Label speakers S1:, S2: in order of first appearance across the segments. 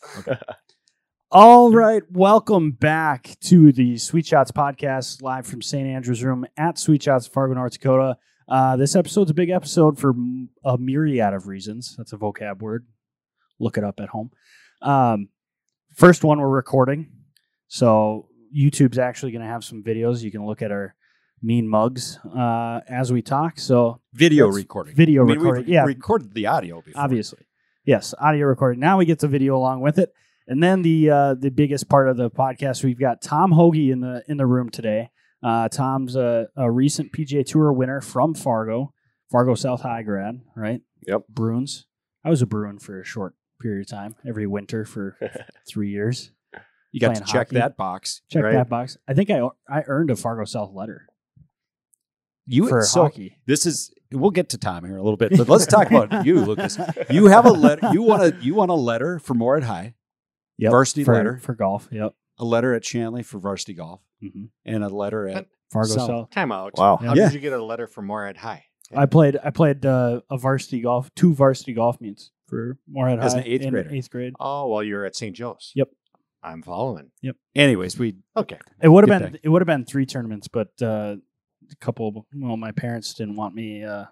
S1: All right, welcome back to the Suite Shots podcast, live from St. Andrew's Room at Suite Shots, Fargo, North Dakota. Uh, this episode's a big episode for a myriad of reasons. That's a vocab word. Look it up at home. Um, first one we're recording, so YouTube's actually going to have some videos. You can look at our mean mugs uh, as we talk. So
S2: Video recording.
S1: video
S2: I mean,
S1: recording,
S2: We've
S1: yeah.
S2: recorded the audio before.
S1: obviously yes audio recording now we get the video along with it and then the uh the biggest part of the podcast we've got tom hoge in the in the room today uh tom's a, a recent pga tour winner from fargo fargo south high grad right
S3: Yep.
S1: bruins i was a bruin for a short period of time every winter for three years
S2: You got to check
S1: hockey.
S2: that box.
S1: check
S3: Right.
S1: that box i think i i earned a fargo south letter
S2: You
S1: for
S2: so
S1: hockey
S2: this is we'll get to Tom here in a little bit, but let's talk about you, Lucas. You have a letter. You want a you want a letter for Moorhead High,
S1: yep.
S2: varsity
S1: for,
S2: letter.
S1: for golf yep
S2: a letter at Shanley for varsity golf,
S1: hmm
S2: and a letter at
S1: fargo
S2: South.
S1: south
S4: Time out.
S3: Wow.
S4: How
S2: Yeah.
S4: did you get a letter from Moorhead High?
S1: I played I played uh, a varsity golf, two varsity golf meets for Moorhead
S2: As
S1: High
S2: an eighth
S1: in
S2: grader.
S1: Eighth grade.
S4: Oh, well, you're at St. Joe's.
S1: Yep.
S4: I'm following. Yep.
S2: Anyways, we
S4: Okay.
S1: It would have
S2: Good
S1: been it would have been three tournaments, but uh, a couple. Well, my parents didn't want me uh,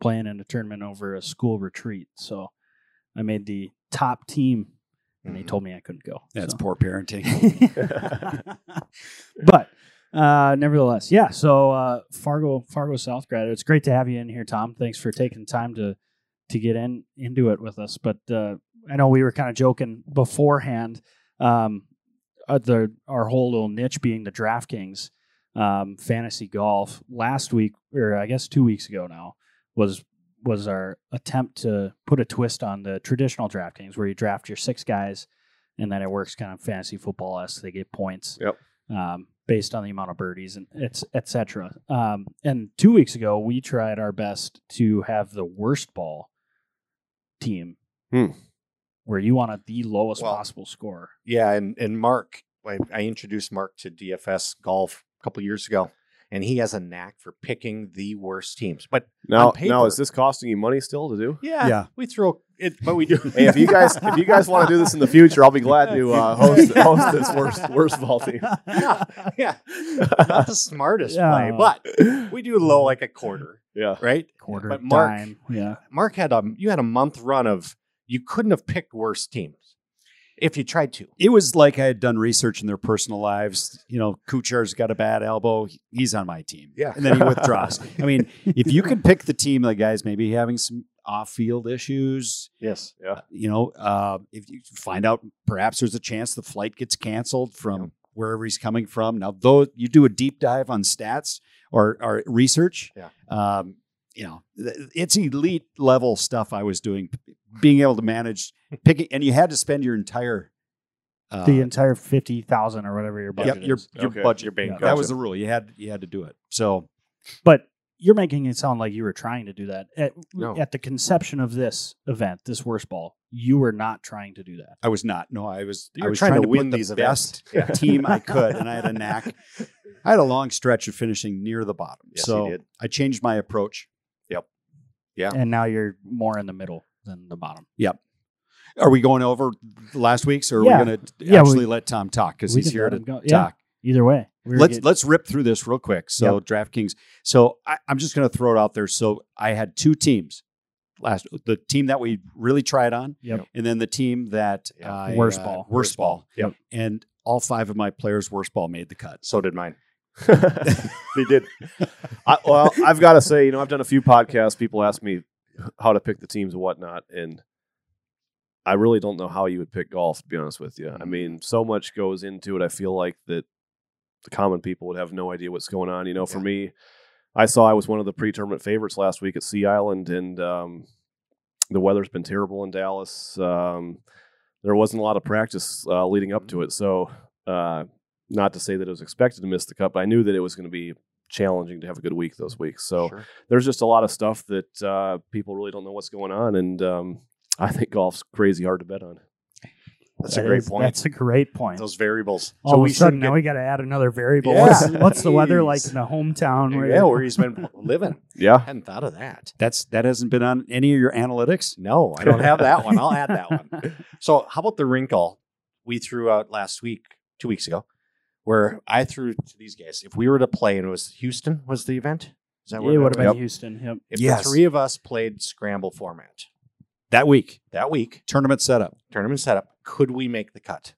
S1: playing in a tournament over a school retreat, so I made the top team, and they
S4: Mhm.
S1: told me I couldn't go.
S2: that's
S1: so.
S2: poor parenting.
S1: but uh, nevertheless, yeah. So uh, Fargo, Fargo South grad. It's great to have you in here, Tom. Thanks for taking time to to get in into it with us. But uh, I know we were kind of joking beforehand. Um, the our whole little niche being the DraftKings um, fantasy golf. Last week, or I guess two weeks ago now, was was our attempt to put a twist on the traditional DraftKings, where you draft your six guys, and then it works kind of fantasy football as they get points
S3: Yep.
S1: um, based on the amount of birdies and it's etc. Um, and two weeks ago, we tried our best to have the worst ball team,
S3: Hmm.
S1: where you wanted the lowest
S4: Well-
S1: possible score.
S4: Yeah, and and Mark, I, I introduced Mark to DFS golf couple years ago, and he has a knack for picking the worst teams. But
S3: Now,
S4: paper-
S3: now is this costing you money still to do?
S4: yeah,
S2: Yeah.
S4: we throw it, but we do.
S3: Hey, if you guys if you guys want to do this in the future, I'll be glad to uh, host host this worst worst ball team.
S4: yeah, yeah, not the smartest
S1: Yeah.
S4: play, but we do low like a quarter,
S3: Yeah.
S4: right?
S1: Quarter
S4: But Mark-
S1: dime, yeah.
S4: Mark had a you had a month run of you couldn't have picked worse teams if you tried to.
S2: it was like I had done research in their personal lives. You know, Kuchar's got a bad elbow. He's on my team.
S4: Yeah.
S2: And then he withdraws. I mean, if you can pick the team the guys maybe having some off field issues,
S4: Yes.
S3: Yeah.
S2: you know, uh, if you find out perhaps there's a chance the flight gets canceled from wherever he's coming from. Now, though you do a deep dive on stats or, or research,
S4: Yeah.
S2: um, you know, it's elite level stuff I was doing, being able to manage picking, and you had to spend your entire uh,
S1: the entire fifty thousand or whatever your budget
S2: Yep, your
S1: is.
S2: your
S3: Okay.
S2: budget.
S4: Your bank
S1: Yeah.
S2: That was the rule. You had you had to do it. So
S1: But you're making it sound like you were trying to do that at,
S4: No.
S1: at the conception of this event, this worst ball. You were not trying to do that.
S2: I was not. No, I was.
S4: You
S2: I was
S4: trying
S2: trying,
S4: to
S2: to,
S4: win
S2: put the
S4: these
S2: best
S4: events. Yeah.
S2: team I could, and I had a knack. I had a long stretch of finishing near the bottom,
S4: Yes,
S2: so
S4: you did.
S2: I changed my approach. Yep.
S4: Yeah.
S1: And now you're more in the middle than the bottom. Yep.
S2: Are we going over last week's, or are
S1: Yeah.
S2: we going to
S1: Yeah, we-
S2: actually let Tom talk because he's here to
S1: him go. Yeah.
S2: talk?
S1: Either way, we were
S2: Let's
S1: get-
S2: let's rip through this real quick. So DraftKings. So I, I'm just going to throw it out there. So I had two teams last. The team that we really tried on,
S1: Yep.
S2: and then the team that
S4: Yeah.
S2: I,
S1: Worst
S2: uh,
S1: ball.
S2: worst
S4: Worst
S2: ball.
S4: ball. Yep.
S2: And all five of my players' worst ball made the cut.
S4: So did mine.
S3: they did. I, well, I've got to say, you know, I've done a few podcasts. People ask me how to pick the teams and whatnot, and I really don't know how you would pick golf. To be honest with you, I mean, so much goes into it. I feel like that the common people would have no idea what's going on. You know, for
S4: Yeah.
S3: me, I saw I was one of the pre-tournament favorites last week at Sea Island, and um, the weather's been terrible in Dallas. Um, there wasn't a lot of practice uh, leading up to it, so uh, not to say that it was expected to miss the cut, but I knew that it was going to be challenging to have a good week those weeks. So
S4: Sure.
S3: there's just a lot of stuff that uh, people really don't know what's going on, and um, I think golf's crazy hard to bet on.
S4: That's a great
S1: is-
S4: point.
S1: That's a great point.
S4: Those variables.
S1: All of a
S4: should
S1: sudden,
S4: get-
S1: now we got to add another variable.
S4: Yeah.
S1: What's, what's the weather like in the hometown? Where
S4: yeah, where he's been living.
S3: Yeah.
S4: I hadn't thought of that.
S2: That's that hasn't been on any of your analytics.
S4: No, I don't have that one. I'll add that one. So, how about the wrinkle we threw out last week, two weeks ago, where I threw to these guys? If we were to play, and it was Houston was the event. Is that
S1: it
S4: where
S1: would have been
S4: was?
S3: Yep.
S1: Houston. Yep.
S4: If
S2: Yes.
S4: the three of us played scramble format
S2: That week,
S4: that week,
S2: tournament setup.
S4: tournament setup, could we make the cut?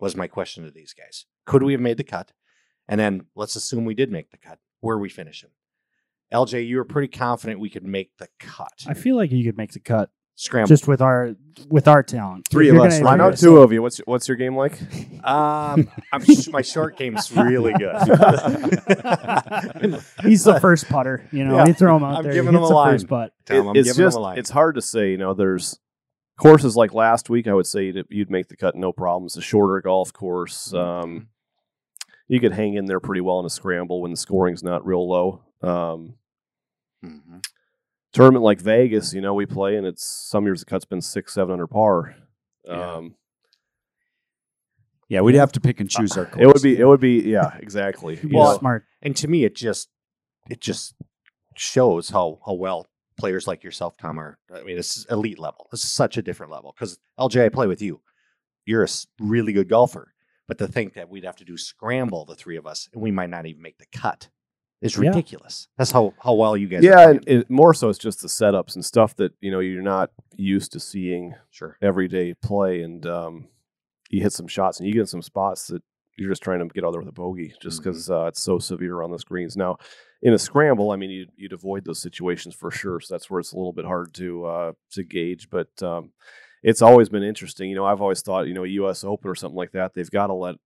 S4: Was my question to these guys. Could we have made the cut? And then let's assume we did make the cut. Where are we finishing? LJ, you were pretty confident we could make the cut.
S1: I feel like you could make the cut
S4: Scramble.
S1: just with our with our talent.
S2: Three of
S1: you're
S2: us,
S1: gonna-
S2: why
S3: I know two of you. What's what's your game like?
S4: Um, I'm sh- my short game's really good.
S1: He's the first putter. You know,
S4: Yeah.
S1: you throw him out
S4: I'm
S1: there.
S4: giving him a
S1: the
S4: line.
S1: first putt.
S4: Tom, I'm
S3: it's
S4: giving
S3: just
S4: him a line.
S3: it's hard to say. You know, there's courses like last week. I would say you'd, you'd make the cut no problem. It's a shorter golf course. Um, you could hang in there pretty well in a scramble when the scoring's not real low. Um,
S4: Mhm.
S3: Tournament like Vegas, you know, we play and it's some years the cut's been six, seven under par.
S4: Yeah.
S3: Um,
S2: Yeah, we'd have to pick and choose our.
S3: it would be, it would be, yeah, exactly.
S1: You'd
S3: You
S1: be
S3: know,
S1: smart.
S4: And to me, it just it just shows how how well players like yourself, Tom, are. I mean, it's elite level. This is such a different level because LJ, I play with you. You're a really good golfer, but to think that we'd have to do scramble the three of us and we might not even make the cut is
S1: Yeah.
S4: ridiculous. That's how how well you guys.
S3: yeah,
S4: are
S3: and it, more so it's just the setups and stuff that you know you're not used to seeing
S4: sure.
S3: everyday play, and um, you hit some shots and you get in some spots that you're just trying to get out there with a bogey, just because uh, it's so severe on the screens. Now, in a scramble, I mean, you'd, you'd avoid those situations for sure. So that's where it's a little bit hard to uh, to gauge, but um, it's always been interesting. You know, I've always thought, you know, a U.S. Open or something like that, they've got to let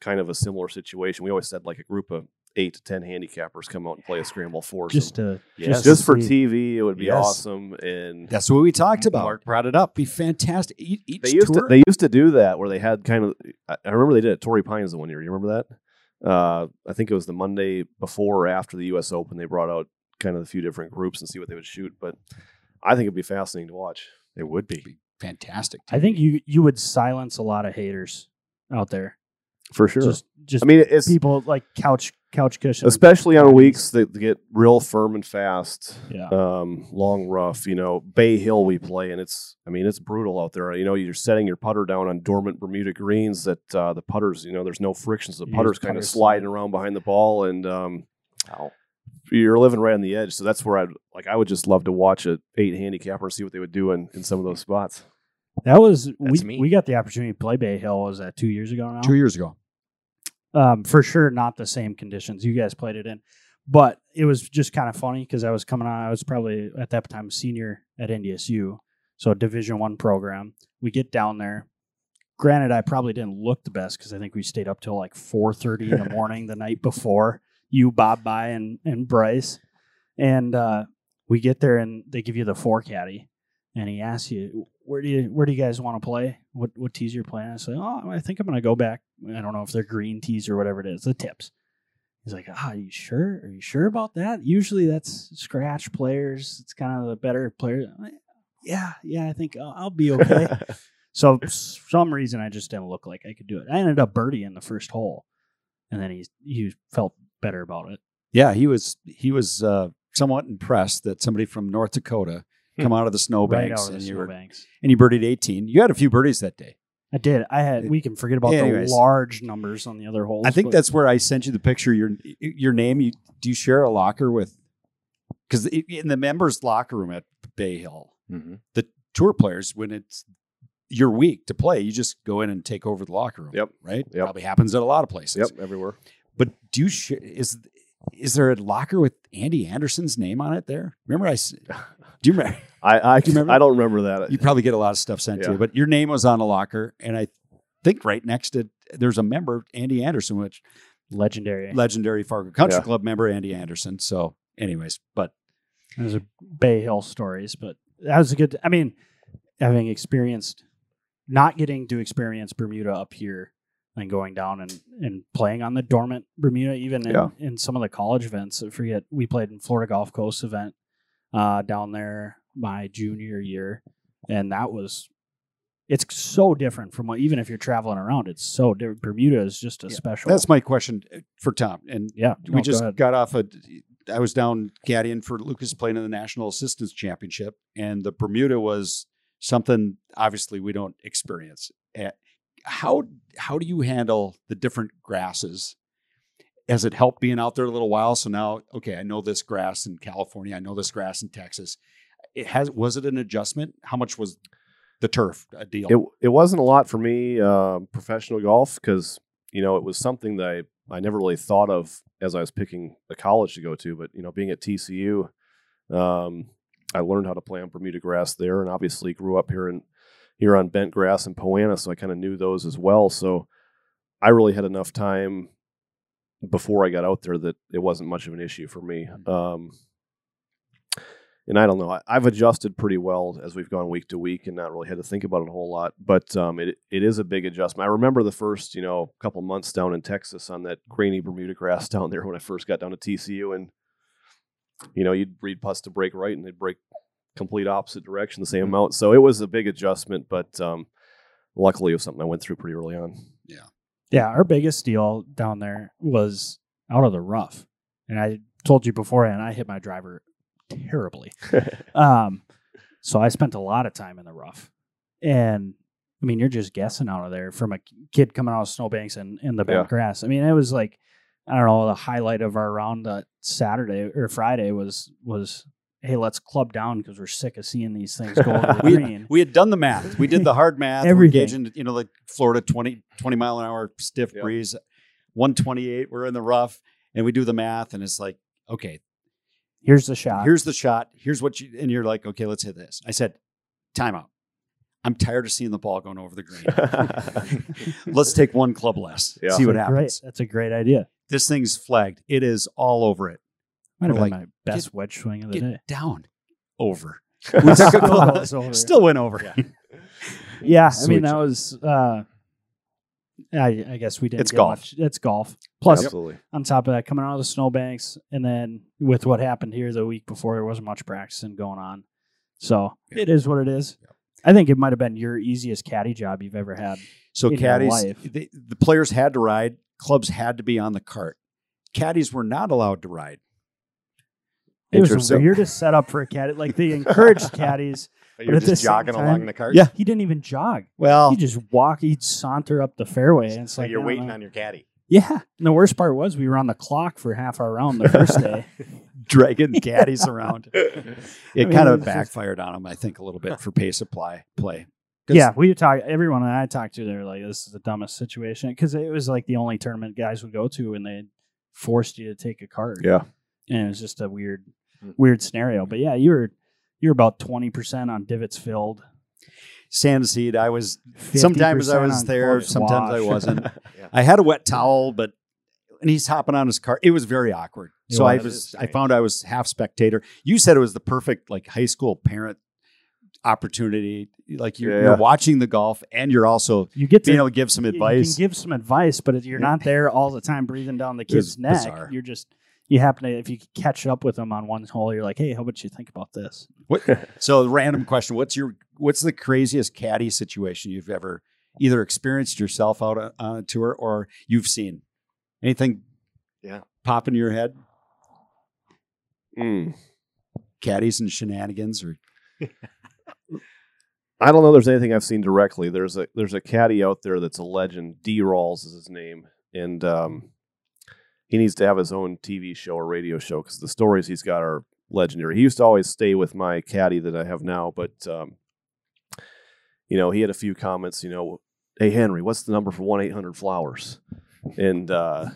S3: kind of a similar situation. We always said like a group of eight to ten handicappers come out and play a scramble for
S1: Just
S3: them.
S1: to
S4: Yes.
S3: just for TV, it would be
S2: Yes.
S3: awesome. And
S2: That's what we talked about.
S4: Mark brought it up.
S2: Be fantastic. Each, each
S3: they used
S2: tour,
S3: to they used to do that where they had kind of I I remember they did it at Torrey Pines the one year. You remember that? Uh, I think it was the Monday before or after the U.S. Open. They brought out kind of a few different groups and see what they would shoot. But I think it'd be fascinating to watch.
S4: It would be.
S2: fantastic.
S1: I think you you would silence a lot of haters out there.
S3: For sure.
S1: Just just
S3: I mean, it's
S1: people like couch couch cushion.
S3: especially on weeks that get real firm and fast.
S1: Yeah.
S3: um, long rough. You know, Bay Hill we play, and it's I mean it's brutal out there. You know, you're setting your putter down on dormant Bermuda greens that uh, the putters, you know, there's no friction, so the
S1: Yeah,
S3: putter's kind of sliding around behind the ball, and um,
S4: Wow.
S3: you're living right on the edge. So that's where I'd like I would just love to watch a eight handicapper and see what they would do in, in some of those spots.
S1: That was we
S4: me.
S1: we got the opportunity to play Bay Hill. Was that two years ago now?
S2: Two years ago.
S1: Um, for sure not the same conditions you guys played it in but it was just kind of funny because i was coming on i was probably at that time senior at ndsu so a division one program we get down there granted i probably didn't look the best because i think we stayed up till like 4.30 in the morning the night before you bob by and, and bryce and uh, we get there and they give you the forecaddie and he asks you where do you where do you guys want to play? What what tees you're playing? I say, oh, I think I'm gonna go back. I don't know if they're green tees or whatever it is, the tips. He's like, ah, are you sure? Are you sure about that? Usually that's scratch players. It's kind of the better players. Like, yeah, yeah, I think I'll, I'll be okay. so for some reason I just didn't look like I could do it. I ended up birdie in the first hole, and then he he felt better about it.
S2: Yeah, he was he was uh, somewhat impressed that somebody from North Dakota come out of the snowbanks
S1: right out of
S2: and
S1: the
S2: you were
S1: snowbanks.
S2: and you birdied 18. You had a few birdies that day.
S1: I did. I had. We can forget about
S2: Anyways.
S1: the large numbers on the other holes.
S2: I think
S1: but-
S2: that's where I sent you the picture. Your your name. You do you share a locker with? Because in the members' locker room at Bay Hill,
S4: Mhm.
S2: the tour players when it's your week to play, you just go in and take over the locker room.
S3: Yep.
S2: Right.
S3: Yep.
S2: Probably happens at a lot of places.
S3: yep, everywhere.
S2: But do you share? Is is there a locker with Andy Anderson's name on it? There. Remember, I. s- Do you remember?
S3: I I,
S2: Do you remember?
S3: I don't remember that.
S2: You probably get a lot of stuff sent to you, but your name was on a locker, and I think right next to there's a member, Andy Anderson, which
S1: legendary.
S2: legendary Fargo Country
S3: Yeah.
S2: Club member Andy Anderson. So, anyways, but
S1: Those are Bay Hill stories, but that was a good. I mean, having experienced, not getting to experience Bermuda up here and going down and, and playing on the dormant Bermuda, even in,
S3: Yeah.
S1: in some of the college events. I forget, we played in Florida Gulf Coast event uh, down there my junior year, and that was it's so different from what even if you're traveling around, it's so different. Bermuda is just a
S2: Yeah,
S1: special.
S2: That's my question uh, for Tom. And
S1: yeah.
S2: we
S1: go
S2: just
S1: ahead.
S2: got off a. I was down caddying for Lucas playing in the National Assistance Championship, and the Bermuda was something obviously we don't experience. Eh, How how do you handle the different grasses? Has it helped being out there a little while? So now, okay, I know this grass in California. I know this grass in Texas. It has was it an adjustment? How much was the turf a deal?
S3: It it wasn't a lot for me, uh, professional golf, because you know it was something that I, I never really thought of as I was picking a college to go to. But you know, being at TCU, um, I learned how to play on Bermuda grass there, and obviously grew up here in here on bent grass in Poa annua, so I kind of knew those as well. So I really had enough time before I got out there that it wasn't much of an issue for me. Um, and I don't know. I, I've adjusted pretty well as we've gone week to week, and not really had to think about it a whole lot. But um, it it is a big adjustment. I remember the first you know couple months down in Texas on that grainy Bermuda grass down there when I first got down to TCU, and you know you'd read putts to break right, and they'd break complete opposite direction the same amount. So it was a big adjustment, but um, luckily it was something I went through pretty early on.
S1: Yeah, Yeah. our biggest deal down there was out of the rough. And I told you beforehand, I hit my driver terribly. um, so I spent a lot of time in the rough. And I mean, you're just guessing out of there from a kid coming out of snowbanks and in the bent
S3: Yeah.
S1: grass. I mean, it was like, I don't know, the highlight of our round that Saturday or Friday was, was, hey, let's club down because we're sick of seeing these things go over the
S2: we,
S1: green.
S2: we had done the math. We did the hard math. We're
S1: Everything.
S2: gauging, you know, like Florida 20, 20 mile an hour stiff
S3: Yep.
S2: breeze, 128. We're in the rough, and we do the math, and it's like, okay,
S1: Here's the shot.
S2: here's the shot. Here's what you, and you're like, okay, let's hit this. I said, timeout. I'm tired of seeing the ball going over the green. let's take one club less.
S3: Yeah.
S2: See what
S1: That's a great-
S2: happens.
S1: That's a great idea.
S2: This thing's flagged. It is all over it.
S1: Might have
S2: We're
S1: been
S2: like,
S1: my best wedge swing of the
S2: Get
S1: day.
S2: down. Over.
S1: Still
S2: Still,
S1: was over.
S2: still went over.
S3: Yeah.
S1: Yeah, I mean that was. uh I, I guess we didn't.
S2: It's
S1: get
S2: golf.
S1: Much. It's golf. Plus,
S3: Absolutely.
S1: on top of that, coming out of the snowbanks, and then with what happened here the week before, there wasn't much practicing going on. So
S2: Yeah.
S1: it is what it is. I think it might have been your easiest caddy job you've ever had.
S2: So
S1: in your
S2: caddies,
S1: life.
S2: they, the players had to ride. Clubs had to be on the cart. Caddies were not allowed to ride.
S1: It was the weirdest setup for a caddy. Like they encouraged caddies.
S4: You're
S1: at the
S4: just jogging
S1: time-
S4: along the cart.
S2: Yeah.
S1: He didn't even jog.
S2: Well,
S1: He'd just walk. He'd saunter up the fairway, and it's
S4: So
S1: like
S4: you're
S1: oh,
S4: waiting
S1: know.
S4: on your caddy.
S1: Yeah, and the worst part was we were on the clock for half our round the first day.
S2: dragging caddies around. It
S1: mean,
S2: kind
S1: it
S2: of
S1: just-
S2: backfired on them, I think, a little bit for pace supply Play.
S1: Yeah, we talk. Everyone that I talked to, they're like, "This is the dumbest situation," because it was like the only tournament guys would go to, and they forced you to take a card.
S3: Yeah.
S1: and it was just a weird.
S4: Mm.
S1: weird scenario. But yeah, you were you're about twenty percent on divots filled.
S2: Sand seed. I was sometimes I was there,
S1: clubs
S2: sometimes I wasn't.
S4: Yeah.
S2: I had a wet towel, but and he's hopping on his car. It was very awkward.
S1: It
S2: so I
S1: was.
S2: was
S4: It is
S2: I found I was half spectator. You said it was the perfect like high school parent opportunity. Like you're,
S3: Yeah,
S2: you're watching the golf and you're also
S1: You get to
S2: being able to give some advice.
S1: You can give some advice, but you're not there all the time breathing down the kid's neck.
S2: bizarre.
S1: You're just you happen to if you catch up with them on one hole, you're like, "Hey, how about you think about this?"
S2: What, so, random question: What's your what's the craziest caddy situation you've ever either experienced yourself out on, on a tour or you've seen? Anything?
S4: Yeah.
S2: pop in your head?
S3: Mm.
S2: Caddies and shenanigans, or
S3: I don't know. There's anything I've seen directly. There's a there's a caddy out there that's a legend. D. Rawls is his name, and um, he needs to have his own TV show or radio show because the stories he's got are legendary. He used to always stay with my caddy that I have now, but um, you know he had a few comments. You know, hey Henry, what's the number for one eight hundred flowers? And uh,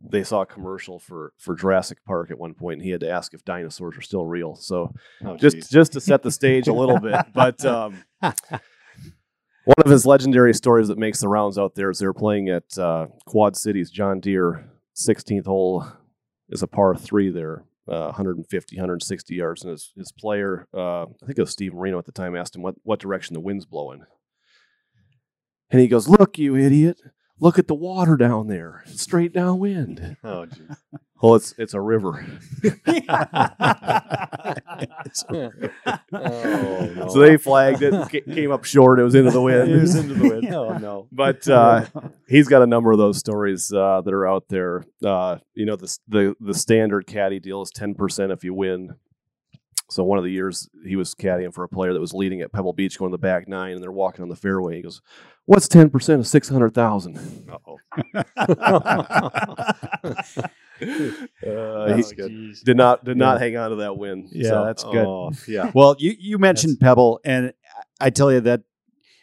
S3: they saw a commercial for for Jurassic Park at one point, and he had to ask if dinosaurs are still real. So
S4: Oh,
S3: just
S4: geez.
S3: just to set the stage a little bit. But um, one of his legendary stories that makes the rounds out there is they were playing at uh, Quad Cities John Deere. 16th hole is a par three there, uh, 150, 160 yards, and his his player, uh, I think it was Steve Marino at the time, asked him what what direction the wind's blowing, and he goes, "Look, you idiot." Look at the water down there, It's straight downwind.
S4: Oh, geez.
S3: Well, it's it's a river.
S4: Oh, no.
S3: So they flagged it, ca- came up short. It was into the wind.
S2: It was into the wind.
S4: oh no.
S3: But uh, he's got a number of those stories uh, that are out there. Uh, you know, the the the standard caddy deal is ten percent if you win. So one of the years he was caddying for a player that was leading at Pebble Beach, going to the back nine, and they're walking on the fairway. He goes, "What's ten percent of six hundred thousand?
S4: Uh-oh.
S3: Uh,
S4: That's
S3: he
S4: good.
S3: did not did not hang on to that win.
S2: Yeah,
S3: So,
S2: that's good.
S4: Oh, yeah.
S2: Well, you you mentioned Pebble, and I tell you that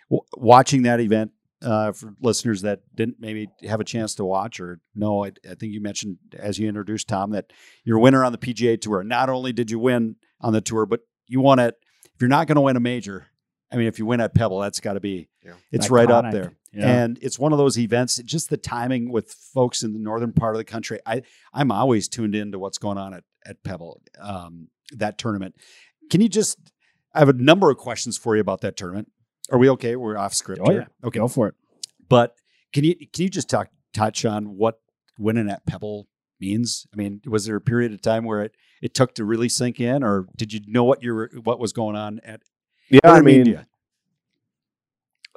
S2: w- watching that event uh, for listeners that didn't maybe have a chance to watch or no, I, I think you mentioned as you introduced Tom that you're a winner on the PGA Tour. Not only did you win on the tour, but you won it. If you're not going to win a major, I mean, if you win at Pebble, that's got to be
S4: Yeah.
S2: it's right up there.
S1: Yeah.
S2: And it's one of those events. Just the timing with folks in the northern part of the country. I I'm always tuned into what's going on at at Pebble, um, that tournament. Can you just? I have a number of questions for you about that tournament. Are we okay? We're off script.
S1: Oh,
S2: here. Okay.
S1: Go for it.
S2: But can you can you just talk touch on what winning at Pebble means? I mean, was there a period of time where it it took to really sink in, or did you know what you were what was going on at?
S3: Yeah, I mean,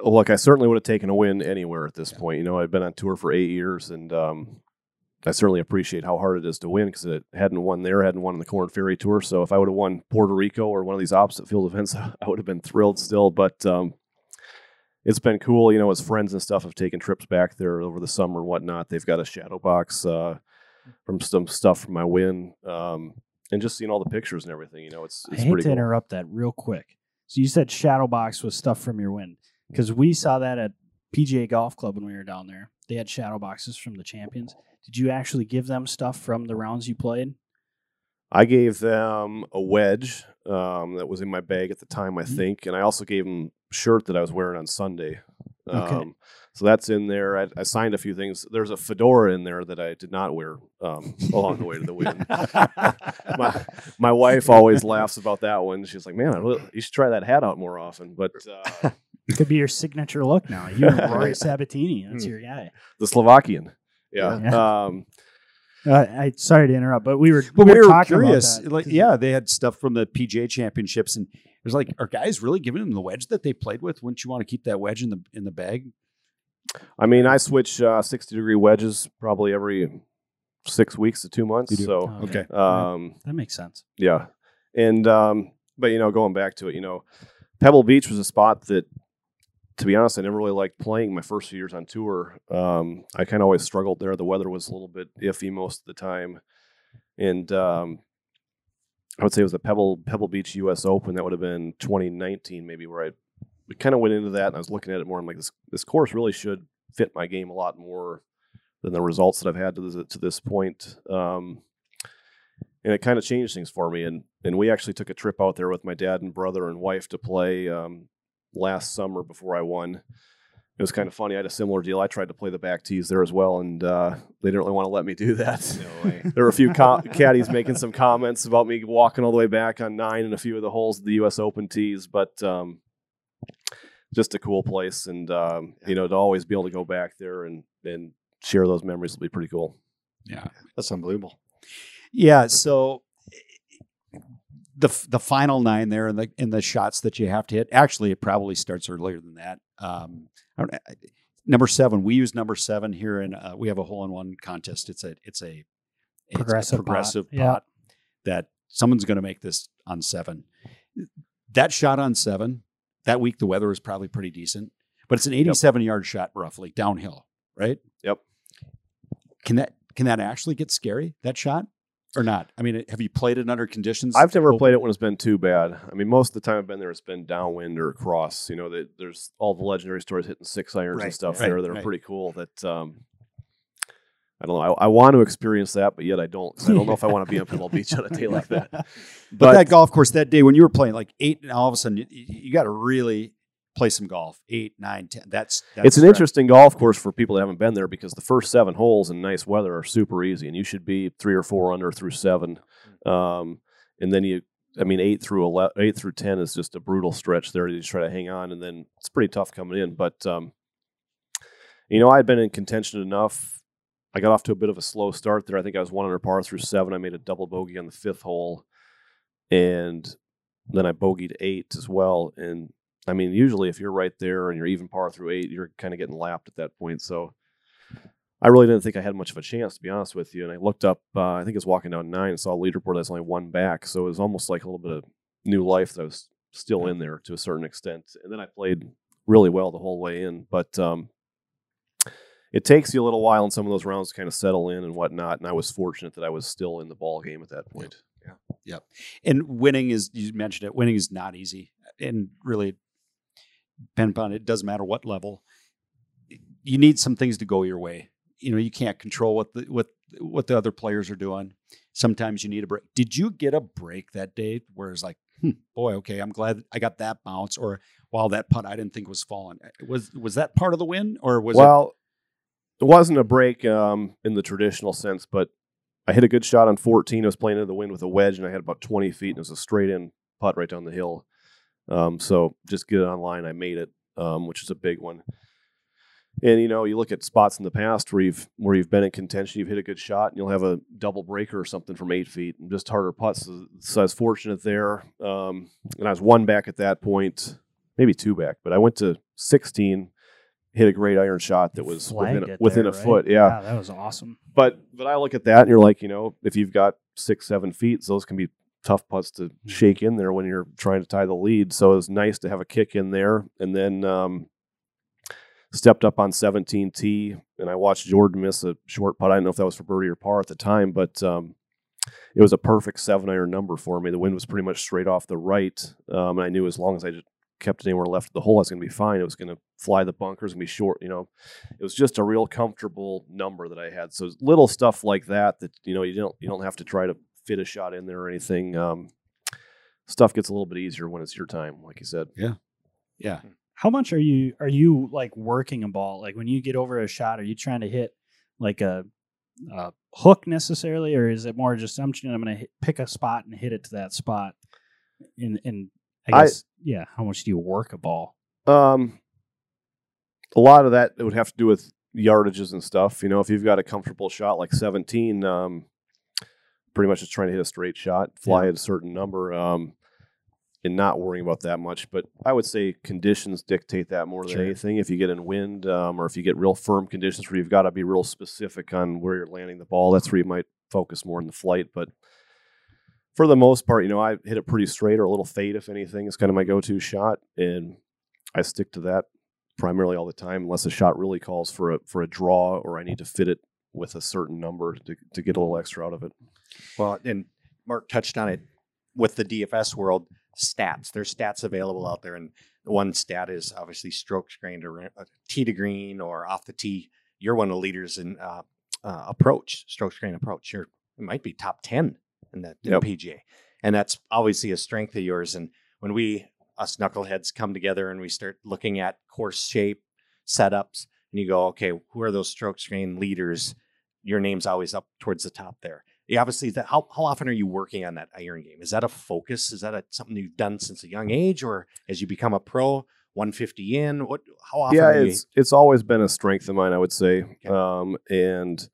S3: look, I certainly would have taken a win anywhere at this point. You know, I've been on tour for eight years, and um, I certainly appreciate how hard it is to win because it hadn't won there, hadn't won the Corn Ferry Tour. So if I would have won Puerto Rico or one of these opposite field events, I would have been thrilled still. But um, it's been cool. You know, as friends and stuff have taken trips back there over the summer and whatnot. They've got a shadow box uh, from some stuff from my win. Um, and just seeing all the pictures and everything, you know, it's,
S1: I hate
S3: pretty
S1: to
S3: cool.
S1: interrupt that real quick. So you said shadow box was stuff from your win because we saw that at PGA Golf Club when we were down there. They had shadow boxes from the champions. Did you actually give them stuff from the rounds you played?
S3: I gave them a wedge um, that was in my bag at the time, I
S1: Mhm.
S3: think, and I also gave them a shirt that I was wearing on Sunday.
S1: Okay.
S3: Um, so that's in there. I, I signed a few things. There's a fedora in there that I did not wear um, along the way to the win. my, my wife always laughs about that one. She's like, "Man, I really, you should try that hat out more often." But uh,
S1: Could be your signature look now. You and Rory Sabbatini. That's your guy.
S3: the Slovakian, yeah.
S1: Yeah.
S3: Um,
S1: Uh, I sorry to interrupt, but we were
S2: But
S1: we
S2: we
S1: were
S2: were
S1: talking
S2: curious.
S1: about that.
S2: Like, yeah, they had stuff from the PGA Championships, and it was like, are guys really giving them the wedge that they played with? Wouldn't you want to keep that wedge in the in the bag?
S3: I mean, I switch uh, 60 degree wedges probably every six weeks to two months.
S2: You do?
S3: So.
S2: Okay.
S3: Um,
S1: that makes sense.
S3: Yeah. And um, but you know, going back to it, you know, Pebble Beach was a spot that to be honest, I never really liked playing my first few years on tour. Um, I kind of always struggled there. The weather was a little bit iffy most of the time. And um, I would say it was the Pebble Pebble Beach US Open. That would have been 2019 maybe where I we kind of went into that and I was looking at it more. I'm like, this this course really should fit my game a lot more than the results that I've had to this, to this point. Um, and it kind of changed things for me. And and we actually took a trip out there with my dad and brother and wife to play um, last summer before I won. It was kind of funny. I had a similar deal. I tried to play the back tees there as well, and uh, they didn't really want to let me do that.
S4: No way.
S3: there were a few co- caddies making some comments about me walking all the way back on nine and a few of the holes of the U.S. Open tees, but um, just a cool place, and um, you know to always be able to go back there and and share those memories will be pretty cool.
S2: Yeah,
S4: That's unbelievable.
S2: yeah. So the the final nine there and the in the shots that you have to hit. Actually, it probably starts earlier than that. Um, I don't, I- number seven. We use number seven here, and uh, we have a hole in one contest. It's a it's a it's a
S1: Progressive pot.
S2: progressive
S1: Yeah.
S2: pot that someone's going to make this on seven. That shot on seven that week, the weather was probably pretty decent, but it's an 87 yard shot roughly downhill, right?
S3: Yep.
S2: Can that can that actually get scary? That shot or not? I mean, have you played it under conditions?
S3: I've never played it when it's been too bad. I mean, most of the time I've been there, it's been downwind or across. You know, that there's all the legendary stories hitting six irons
S2: Right,
S3: and stuff
S2: right,
S3: there that are
S2: right.
S3: pretty cool. That um, I don't know. I, I want to experience that, but yet I don't. I don't know if I want to be on Pebble Beach on a day like that.
S2: But,
S3: But,
S2: that golf course that day when you were playing like eight, and all of a sudden you, you got to really play some golf. Eight, nine, ten. That's, that's
S3: it's an interesting golf course for people that haven't been there because the first seven holes in nice weather are super easy, and you should be three or four under through seven. Um, and then you, I mean, eight through 11, eight through ten is just a brutal stretch there. You just try to hang on, and then it's pretty tough coming in. But um, You know, I had been in contention enough. I got off to a bit of a slow start there. I think I was one under par through seven. I made a double bogey on the fifth hole, and then I bogeyed eight as well. And I mean, usually if you're right there and you're even par through eight, you're kind of getting lapped at that point. So I really didn't think I had much of a chance, to be honest with you. And I looked up, uh, I think I was walking down nine and saw a leaderboard that's only one back. So it was almost like a little bit of new life that was still in there to a certain extent. And then I played really well the whole way in. But um, it takes you a little while in some of those rounds to kind of settle in and whatnot. And I was fortunate that I was still in the ball game at that point. Yeah. Yep.
S2: And winning is you mentioned it. Winning is not easy, and really, depend upon it doesn't matter what level. You need some things to go your way. You know, you can't control what the what what the other players are doing. Sometimes you need a break. Did you get a break that day where it's like, hmm, boy, okay, I'm glad I got that bounce, or wow, that putt I didn't think was falling. Was was that part of the win, or was
S3: well, it, wasn't a break um, in the traditional sense, but I hit a good shot on 14. I was playing into the wind with a wedge, and I had about 20 feet, and it was a straight in putt right down the hill. Um, so just get it online. I made it, um, which is a big one. And you know, you look at spots in the past where you've where you've been in contention, you've hit a good shot, and you'll have a double breaker or something from eight feet, and just harder putts. So, so I was fortunate there, um, and I was one back at that point, maybe two back, but I went to 16, hit a great iron shot that was
S1: Flagged
S3: within a, within
S1: there,
S3: a
S1: right?
S3: foot. Yeah,
S1: that was awesome.
S3: but but I look at that and you're like, you know, if you've got six, seven feet, those can be tough putts to
S1: Mm-hmm.
S3: shake in there when you're trying to tie the lead. So it was nice to have a kick in there, and then um, stepped up on 17 T, and I watched Jordan miss a short putt. I don't know if that was for birdie or par at the time, but um, it was a perfect seven iron number for me. The wind was pretty much straight off the right, um, and I knew as long as I just kept it anywhere left of the hole, I was going to be fine. It was going to fly the bunkers and be short. You know, it was just a real comfortable number that I had. So little stuff like that that you know you don't you don't have to try to fit a shot in there or anything. Um, stuff gets a little bit easier when it's your time, like you said.
S2: yeah? Yeah.
S1: How much are you are you like working a ball? Like when you get over a shot, are you trying to hit like a, a hook necessarily, or is it more just I'm I'm going to pick a spot and hit it to that spot? And and I
S3: I-
S1: guess yeah, how much do you work a ball?
S3: Um, a lot of that would have to do with yardages and stuff. You know, if you've got a comfortable shot like 17, um, pretty much just trying to hit a straight shot, fly at a certain number, um, and not worrying about that much. But I would say conditions dictate that more than
S2: Sure.
S3: anything. If you get in wind, um, or if you get real firm conditions where you've got to be real specific on where you're landing the ball, that's where you might focus more in the flight. But for the most part, you know, I hit it pretty straight or a little fade, if anything, is kind of my go-to shot, and I stick to that primarily all the time, unless a shot really calls for a for a draw or I need to fit it with a certain number to to get a little extra out of it.
S4: Well, and Mark touched on it with the DFS world stats. There's stats available out there, and one stat is obviously strokes to ra- uh, tee to green or off the tee. You're one of the leaders in uh, uh, approach, strokes gained approach. You're it might be top ten in that in
S3: Yep.
S4: PGA, and that's obviously a strength of yours. And when we us knuckleheads come together and we start looking at course shape setups, and you go, okay, who are those strokes gained leaders? Your name's always up towards the top there. Obviously, that how how often are you working on that iron game? Is that a focus? Is that a, something you've done since a young age, or as you become a pro, 150 in? What? How often?
S3: yeah,
S4: are you,
S3: it's it's always been a strength of mine, I would say.
S4: Okay.
S3: Um, and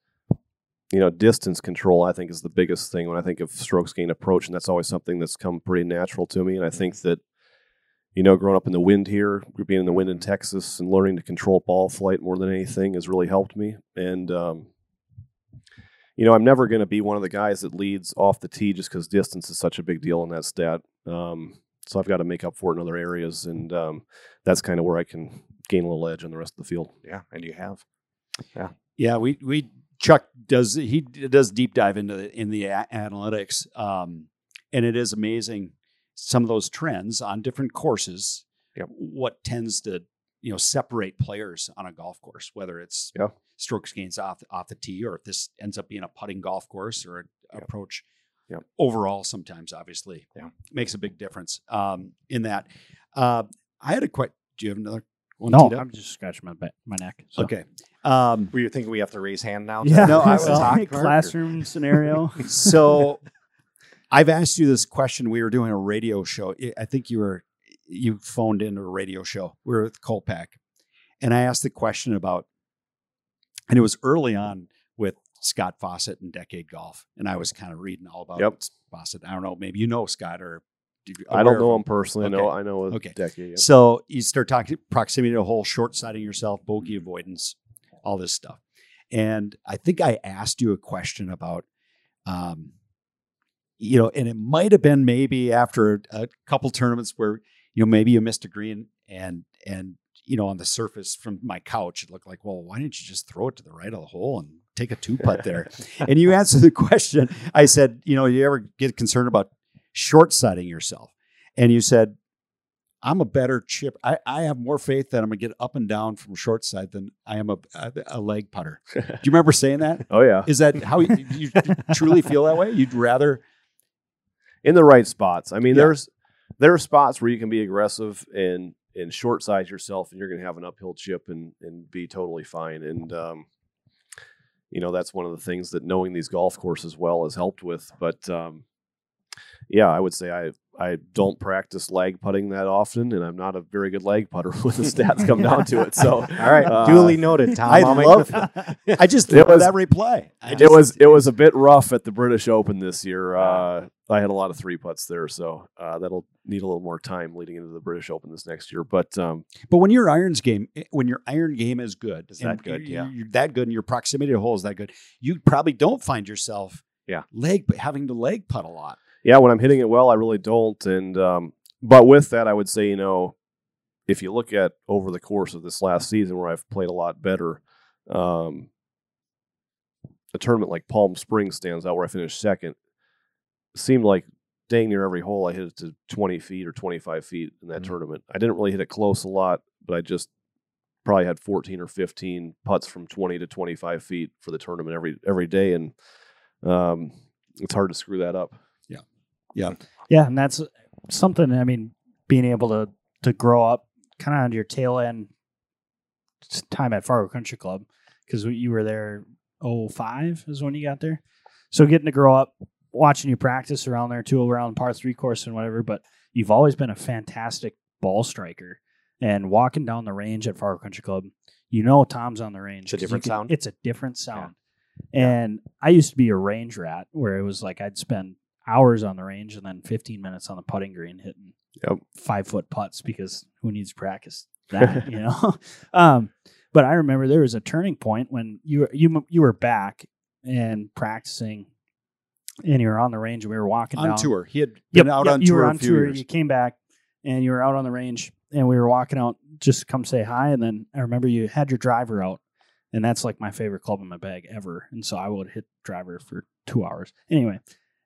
S3: you know, distance control, I think, is the biggest thing when I think of strokes gain approach, and that's always something that's come pretty natural to me. And I think that you know, growing up in the wind here, being in the wind in Texas, and learning to control ball flight more than anything has really helped me. And um, you know, I'm never going to be one of the guys that leads off the tee just because distance is such a big deal in that stat. Um, so I've got to make up for it in other areas, and um, that's kind of where I can gain a little edge on the rest of the field.
S4: yeah, and you have.
S2: Yeah, yeah. we we Chuck does he does deep dive into the, in the a- analytics, um, and it is amazing some of those trends on different courses.
S4: Yep.
S2: What tends to you know separate players on a golf course, whether it's
S3: Yeah.
S2: strokes gains off off the tee, or if this ends up being a putting golf course or an
S4: Yep.
S2: approach.
S4: Yep.
S2: Overall, sometimes obviously,
S4: Yeah.
S2: makes a big difference um, in that. Uh, I had a quite. Do you have another one?
S1: No. I'm just scratching my back, my neck. so.
S2: okay. Um,
S4: Were you thinking we have to raise hand now?
S1: Yeah,
S2: No, I
S1: well,
S2: was-
S4: Talk, Mark, or-
S1: classroom scenario.
S2: so I've asked you this question. We were doing a radio show. I- I think you were you phoned into a radio show. We were with Colpack, and I asked the question about and it was early on with Scott Fawcett and Decade Golf, and I was kind of reading all about
S3: Yep.
S2: Fawcett. I don't know, maybe you know Scott or
S3: I don't know him personally. I know
S2: Okay.
S3: I know a
S2: Okay.
S3: decade. yep.
S2: So you start talking proximity to a hole, short siding yourself, bogey avoidance, all this stuff. And I think I asked you a question about, um, you know, and it might have been maybe after a couple tournaments where you know maybe you missed a green and and you know on the surface from my couch it looked like well why didn't you just throw it to the right of the hole and take a two putt there and you answered the question I said you know you ever get concerned about short siding yourself and you said I'm a better chip. I, I have more faith that I'm gonna get up and down from short side than I am a, a, a leg putter. Do you remember saying that?
S3: oh yeah,
S2: Is that how you, you truly feel that way? You'd rather
S3: in the right spots. I mean,
S2: Yeah.
S3: there's there are spots where you can be aggressive and and short size yourself, and you're going to have an uphill chip and and be totally fine. And um, you know that's one of the things that knowing these golf courses well has helped with. But um, yeah, I would say I I don't practice lag putting that often, and I'm not a very good lag putter when the stats come down to it. So
S4: All right,
S3: Uh,
S4: duly noted, Tom.
S2: I love I just
S3: It
S2: love
S3: was-
S2: that reply. I
S3: it
S2: just-
S3: was it was a bit rough at the British Open this year. Uh, I had a lot of three putts there, so uh, that'll need a little more time leading into the British Open this next year. But um,
S2: But when your irons game, eh, when your iron game is good,
S4: Is that good,
S2: you-
S4: yeah.
S2: you're that good, and your proximity to hole is that good, you probably don't find yourself,
S4: Yeah.
S2: leg having to leg putt a lot.
S3: Yeah, when I'm hitting it well, I really don't. And um, but with that, I would say you know, if you look at over the course of this last season where I've played a lot better, um, a tournament like Palm Springs stands out where I finished second. Seemed like dang near every hole I hit it to 20 feet or 25 feet in that
S4: Mhm.
S3: tournament. I didn't really hit it close a lot, but I just probably had 14 or 15 putts from 20 to 25 feet for the tournament every every day, and um, it's hard to screw that up.
S1: Yeah, Yeah, and that's something. I mean, being able to to grow up kind of on your tail end time at Fargo Country Club because you were there. 05 is when you got there. So getting to grow up, watching you practice around there too, around par three course and whatever. But you've always been a fantastic ball striker. And walking down the range at Fargo Country Club, you know Tom's on the range.
S4: It's a different
S1: can-
S4: sound?
S1: It's a different sound. And I used to be a range rat where it was like I'd spend hours on the range and then 15 minutes on the putting green hitting
S3: Yep.
S1: five foot putts because who needs practice that, you know? um, but I remember there was a turning point when you were, you you were back and practicing, and you were on the range. and We were walking
S2: On
S1: down
S2: tour, he had
S1: Yep,
S2: been out
S1: yep,
S2: on
S1: you
S2: tour
S1: were
S2: a
S1: on
S2: few
S1: tour.
S2: years.
S1: You came back and you were out on the range, and we were walking out just to come say hi. And then I remember you had your driver out, and that's like my favorite club in my bag ever. And so I would hit driver for two hours anyway.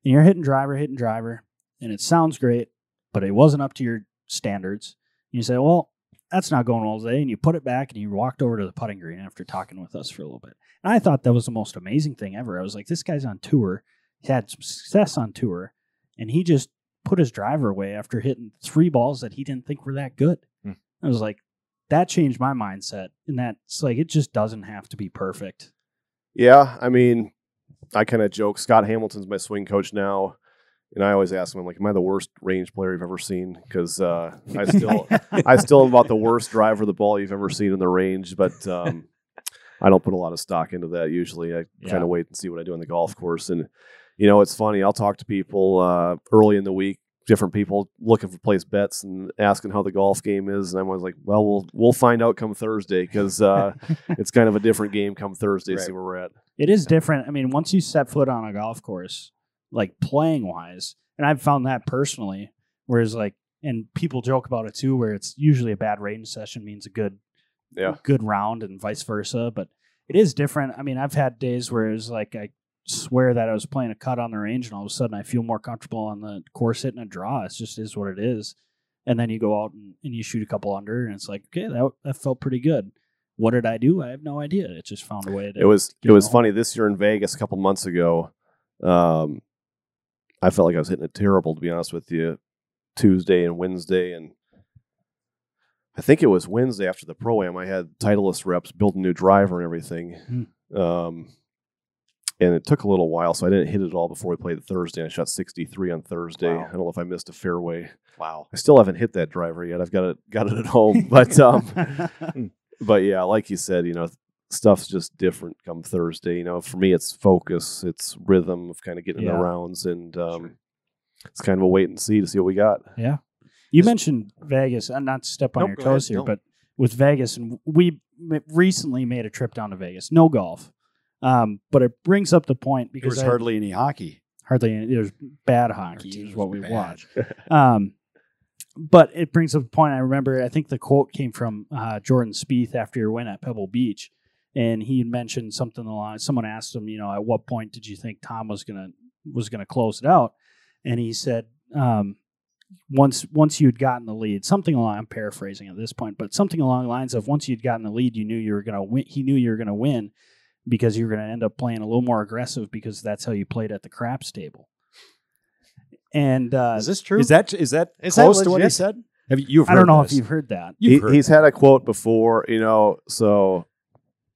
S1: And you're hitting driver, hitting driver, and it sounds great, but it wasn't up to your standards. And You say, well, that's not going well today, and you put it back, and you walked over to the putting green after talking with us for a little bit. And I thought that was the most amazing thing ever. I was like, this guy's on tour. He had some success on tour, and he just put his driver away after hitting three balls that he didn't think were that good.
S4: Hmm.
S1: I was like, that changed my mindset. And that's like, it just doesn't have to be perfect.
S3: Yeah, I mean, I kind of joke. Scott Hamilton's my swing coach now, and I always ask him, I'm like, "Am I the worst range player you've ever seen?" Because uh, I still, I still am about the worst driver of the ball you've ever seen in the range. But um, I don't put a lot of stock into that. Usually, I
S1: Yeah.
S3: kind of wait and see what I do on the golf course. And you know, it's funny. I'll talk to people uh, early in the week, different people looking for place bets and asking how the golf game is, and I'm always like, "Well, we'll we'll find out come Thursday because uh, it's kind of a different game come Thursday. See where we're at."
S1: It is different. I mean, once you set foot on a golf course, like playing wise, and I've found that personally, whereas like, and people joke about it too, where it's usually a bad range session means a good,
S3: Yeah.
S1: good round, and vice versa. But it is different. I mean, I've had days where it's like I swear that I was playing a cut on the range, and all of a sudden I feel more comfortable on the course hitting a draw. It just is what it is. And then you go out and, and you shoot a couple under, and it's like, okay, that that felt pretty good. What did I do? I have no idea. It just found a way to.
S3: It was it was
S1: home.
S3: funny this year in Vegas a couple months ago. Um, I felt like I was hitting it terrible to be honest with you. Tuesday and Wednesday, and I think it was Wednesday after the pro am. I had Titleist reps build a new driver and everything, um, and it took a little while, so I didn't hit it all before we played Thursday. I shot sixty three on Thursday.
S4: Wow.
S3: I don't know if I missed a fairway.
S4: Wow.
S3: I still haven't hit that driver yet. I've got it got it at home, but um, but yeah, like you said, you know, stuff's just different come Thursday. You know, for me, it's focus, it's rhythm of kind of getting
S1: Yeah.
S3: the rounds, and um, it's kind of a wait and see to see what we got.
S1: Yeah. You mentioned Vegas, and not to step on
S4: Nope,
S1: your toes
S4: ahead.
S1: here,
S4: No.
S1: but with Vegas, and we recently made a trip down to Vegas. No golf, um, but it brings up the point because
S2: there's
S1: I-
S2: hardly any hockey.
S1: hardly any, there's bad hockey is what we
S2: bad.
S1: watch. Um, but it brings up a point. I remember. I think the quote came from uh, Jordan Spieth after your win at Pebble Beach, and he mentioned something along. Someone asked him, you know, at what point did you think Tom was gonna was gonna close it out? And he said, um, once once you'd gotten the lead, something along. I'm paraphrasing at this point, but something along the lines of once you'd gotten the lead, you knew you were gonna win. He knew you were gonna win because you were gonna end up playing a little more aggressive because that's how you played at the craps table. And uh,
S4: Is this true?
S2: Is that is that
S4: Is that
S2: close to what he said? Have you? You've
S1: I don't
S2: heard
S1: know
S2: this.
S1: if you've heard that.
S2: You've
S3: He,
S2: heard
S3: he's had a quote before, you know, so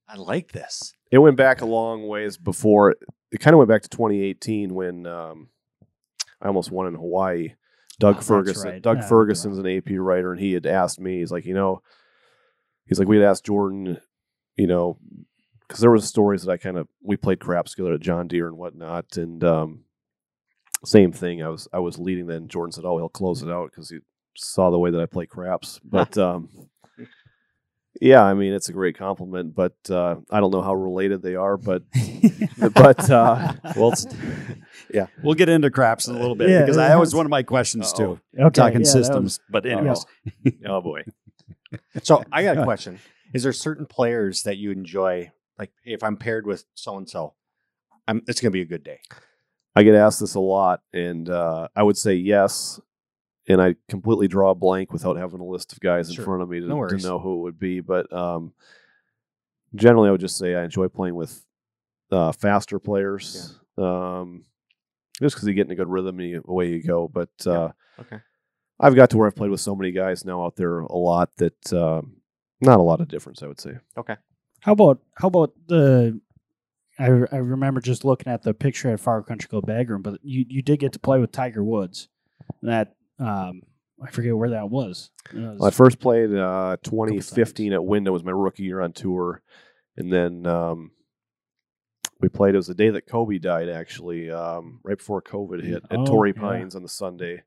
S4: I like this.
S3: it went back a long ways before. It kind of went back to 2018 when um, I almost won in Hawaii. Doug
S1: Oh,
S3: Ferguson.
S1: right.
S3: Doug
S1: Yeah,
S3: Ferguson's an AP writer, and he had asked me. He's like, you know, he's like, we had asked Jordan, you know, because there was stories that I kind of we played craps together at John Deere and whatnot, and um, same thing. I was I was leading then. Jordan said, "Oh, he'll close it out because he saw the way that I play craps." But um, yeah, I mean, it's a great compliment. But uh, I don't know how related they are. But but uh,
S2: well, it's, yeah, we'll get into craps in a little bit
S1: Yeah,
S2: because I,
S1: yeah.
S2: that was one of my questions
S3: Uh-oh.
S2: too.
S1: okay,
S2: Talking
S1: yeah,
S2: systems,
S1: was-
S2: but anyways,
S3: oh boy,
S4: So I got a question. Is there certain players that you enjoy? Like, if I'm paired with so and so, I'm it's gonna be a good day.
S3: I get asked this a lot, and uh, I would say yes. And I completely draw a blank without having a list of guys in front of me to,
S4: No
S3: to know who it would be. But um, generally, I would just say I enjoy playing with uh, faster players, um, just because you get in a good rhythm and you, away you go. But uh,
S4: Okay.
S3: I've got to where I've played with so many guys now out there a lot that um, not a lot of difference, I would say. Okay.
S1: How about how about the? I, I remember just looking at the picture at Fargo Country Club bag room, but you, you did get to play with Tiger Woods. That um, I forget where that was. Was-
S3: Well, I first played uh, 2015 at Wyndham was my rookie year on tour, and then um, we played. It was the day that Kobe died, actually, um, right before COVID hit at
S1: Oh,
S3: Torrey
S1: yeah.
S3: Pines on the Sunday,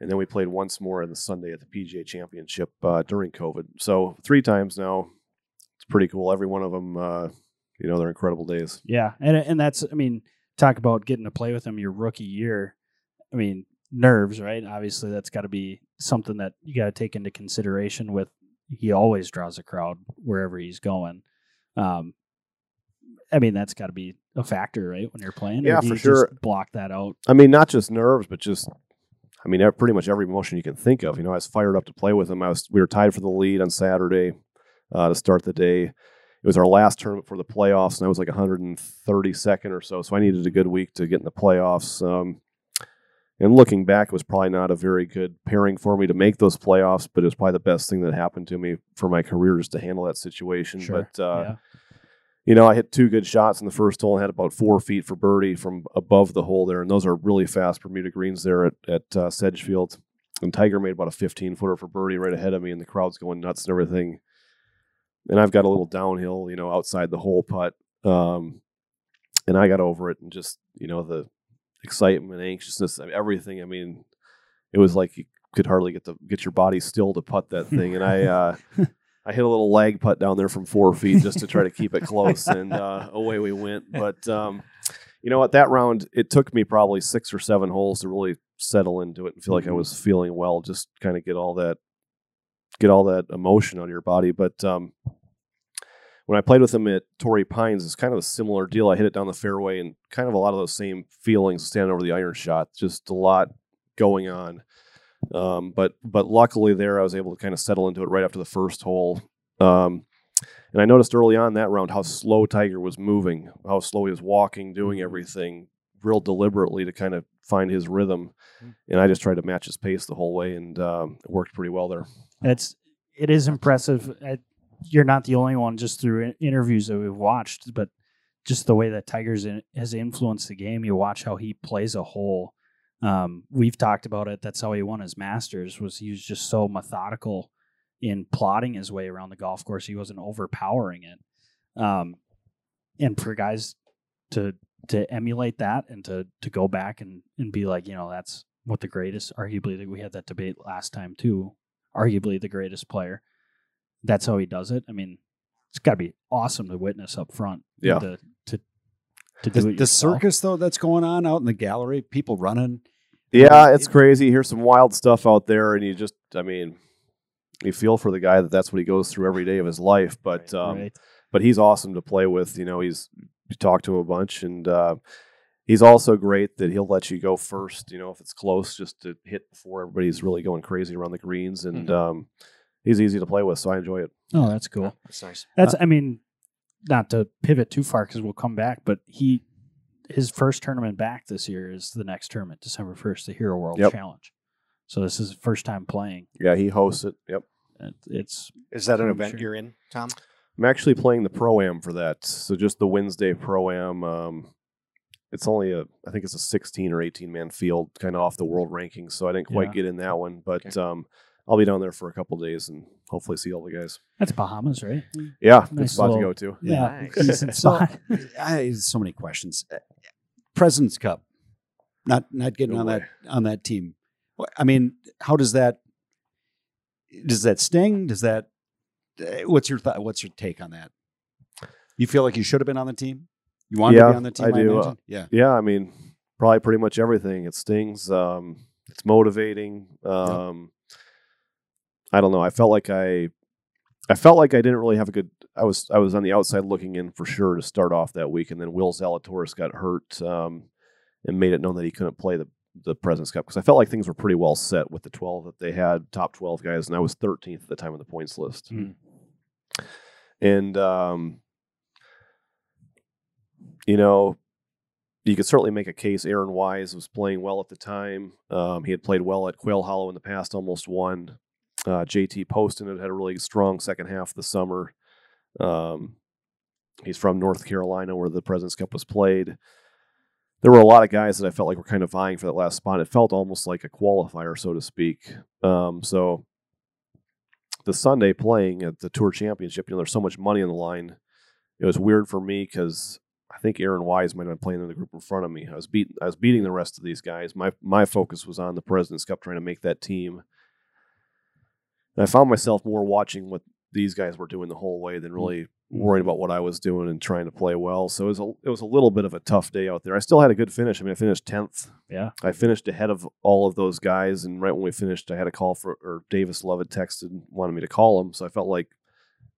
S3: and then we played once more on the Sunday at the PGA Championship uh, during COVID. So three times now. It's pretty cool. Every one of them, uh, you know, they're incredible days.
S1: yeah, and and that's I mean, talk about getting to play with him your rookie year. I mean, nerves, right? Obviously, that's got to be something that you got to take into consideration. With he always draws a crowd wherever he's going. Um, I mean, that's got to be a factor, right? When you're playing,
S3: Yeah, for
S1: you just
S3: sure.
S1: block that out.
S3: I mean, not just nerves, but just, I mean, pretty much every emotion you can think of. You know, I was fired up to play with him. I was, we were tied for the lead on Saturday uh, to start the day. It was our last tournament for the playoffs, and I was like 132nd or so. So I needed a good week to get in the playoffs. Um, and looking back, it was probably not a very good pairing for me to make those playoffs, but it was probably the best thing that happened to me for my career just to handle that situation.
S1: Sure.
S3: But uh,
S1: yeah.
S3: you know, I hit two good shots in the first hole and had about four feet for birdie from above the hole there. And those are really fast Bermuda greens there at, at uh, Sedgefield. And Tiger made about a 15 footer for birdie right ahead of me, and the crowd's going nuts and everything. And I've got a little downhill, you know, outside the hole putt. Um, and I got over it and just, you know, the excitement, anxiousness, I mean, everything. I mean, it was like you could hardly get the get your body still to putt that thing. And I, uh, I hit a little lag putt down there from four feet just to try to keep it close, and uh, away we went. But um, you know what? That round, it took me probably six or seven holes to really settle into it and feel like I was feeling well. Just kind of get all that, get all that emotion out of your body. But um, when I played with him at Torrey Pines, it's kind of a similar deal. I hit it down the fairway, and kind of a lot of those same feelings standing over the iron shot. Just a lot going on. Um, but but luckily there I was able to kind of settle into it right after the first hole. Um, and I noticed early on that round how slow Tiger was moving, how slow he was walking, doing everything real deliberately to kind of find his rhythm. And I just tried to match his pace the whole way, and um, it worked pretty well there.
S1: It's it is impressive. I, you're not the only one, just through in- interviews that we've watched, but just the way that Tigers in, has influenced the game. You watch how he plays a hole. Um, we've talked about it. That's how he won his Masters. Was he was just so methodical in plotting his way around the golf course. He wasn't overpowering it. Um, and for guys to to emulate that and to to go back and and be like, you know, that's what the greatest, arguably, we had that debate last time too. Arguably the greatest player. That's how he does it. I mean, it's got to be awesome to witness up front.
S3: Yeah.
S1: To to, to do
S2: The,
S1: it
S2: the circus though that's going on out in the gallery, people running.
S3: Yeah, it's
S2: It-
S3: crazy. Here's some wild stuff out there, and you just, I mean, you feel for the guy that that's what he goes through every day of his life. But, um,
S1: right?
S3: but he's awesome to play with. You know, he's you talk to a bunch, and uh, he's also great that he'll let you go first. You know, if it's close, just to hit before everybody's really going crazy around the greens, and um, he's easy to play with. So I enjoy it.
S1: Oh, that's cool.
S4: That's nice.
S1: That's, I mean, not to pivot too far because we'll come back, but he, his first tournament back this year is the next tournament, December 1st, the Hero World
S3: Yep.
S1: Challenge. So this is his first time playing.
S3: Yeah, he hosts it. Yep.
S1: It's,
S4: Is that an event
S1: sure.
S4: you're in, Tom?
S3: I'm actually playing the pro am for that. So just the Wednesday pro am. Um, it's only a, I think it's a 16 or 18 man field, kind of off the world rankings. So I didn't quite
S1: Yeah.
S3: get in that one, but
S4: Okay.
S3: um, I'll be down there for a couple days and hopefully see all the guys.
S1: that's Bahamas, right?
S3: Yeah, good
S1: Nice
S3: spot to go to.
S1: Yeah.
S4: Nice.
S1: Decent
S2: So,
S1: spot.
S2: I so many questions. Uh, President's Cup, not not getting
S3: No
S2: on that on that team. I mean, how does that? Does that sting? Does that? Uh, What's your thought? What's your take on that? You feel like you should have been on the team. You wanted to
S3: Yeah,
S2: be on the team.
S3: I
S2: I,
S3: do.
S2: imagine? yeah.
S3: Yeah, I mean, probably pretty much everything. It stings. Um, it's motivating. Um, I don't know. I felt like I, I felt like I didn't really have a good. I was I was on the outside looking in for sure to start off that week, and then Will Zalatoris got hurt um, and made it known that he couldn't play the the Presidents Cup because I felt like things were pretty well set with the twelve that they had, top twelve guys, and I was thirteenth at the time on the points list,
S1: Mhm.
S3: And um, you know, you could certainly make a case. Aaron Wise was playing well at the time. Um, he had played well at Quail Hollow in the past, almost won. Uh, JT Poston had had a really strong second half of the summer. Um, he's from North Carolina, where the President's Cup was played. There were a lot of guys that I felt like were kind of vying for that last spot. It felt almost like a qualifier, so to speak. Um, so the Sunday playing at the Tour Championship, you know, there's so much money on the line. It was weird for me because I think Aaron Wise might have been playing in the group in front of me. I was beating I was beating the rest of these guys. My my focus was on the President's Cup trying to make that team. And I found myself more watching what these guys were doing the whole way than mm. really mm. worrying about what I was doing and trying to play well. So it was a it was a little bit of a tough day out there. I still had a good finish. I mean, I finished tenth.
S1: Yeah.
S3: I finished ahead of all of those guys, and right when we finished, I had a call for or Davis Love had texted and wanted me to call him. So I felt like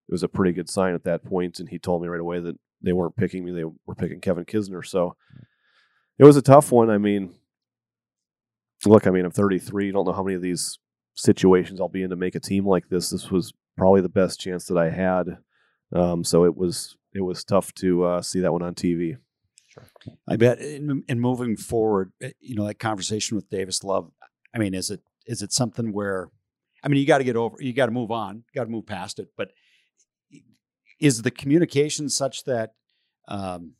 S3: it was a pretty good sign at that point. point, and he told me right away that they weren't picking me; they were picking Kevin Kisner. So it was a tough one. I mean, look, I mean, I'm 33. Don't know how many of these situations I'll be in to make a team like this. This was probably the best chance that I had. Um, so it was it was tough to uh, see that one on TV.
S2: I bet. In, in moving forward, eh, you know, that conversation with Davis Love. I mean, is it is it something where, I mean, you got to get over, you got to move on, got to move past it. But is the communication such that um,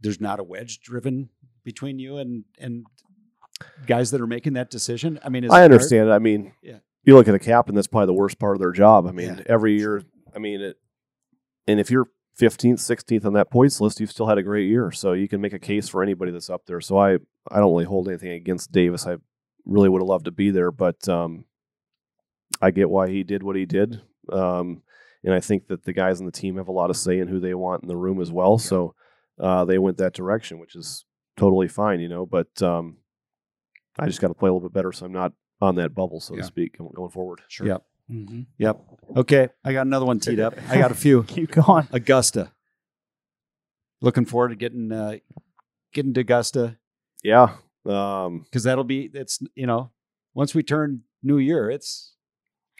S2: there's not a wedge driven between you and and guys that are making that decision? I mean,
S3: I
S2: hard?
S3: understand. I mean,
S2: Yeah.
S3: You look at a captain, that's probably the worst part of their job. I mean,
S2: Yeah,
S3: every year, I mean, it, and if you're 15th, 16th on that points list, you've still had a great year. So you can make a case for anybody that's up there. So I, I don't really hold anything against Davis. I really would have loved to be there, but um, I get why he did what he did. Um, and I think that the guys on the team have a lot of say in who they want in the room as well. So uh, they went that direction, which is totally fine, you know. But um, I just got to play a little bit better, so I'm not on that bubble, so
S2: Yeah.
S3: to speak, going- going forward.
S2: Sure. Yep.
S1: Mm-hmm.
S2: Yep. Okay. I got another one teed up. I got a few.
S1: Keep going.
S2: Augusta. Looking forward to getting uh, getting to Augusta
S3: Yeah. Um,
S2: because that'll be it's you know once we turn New Year, it's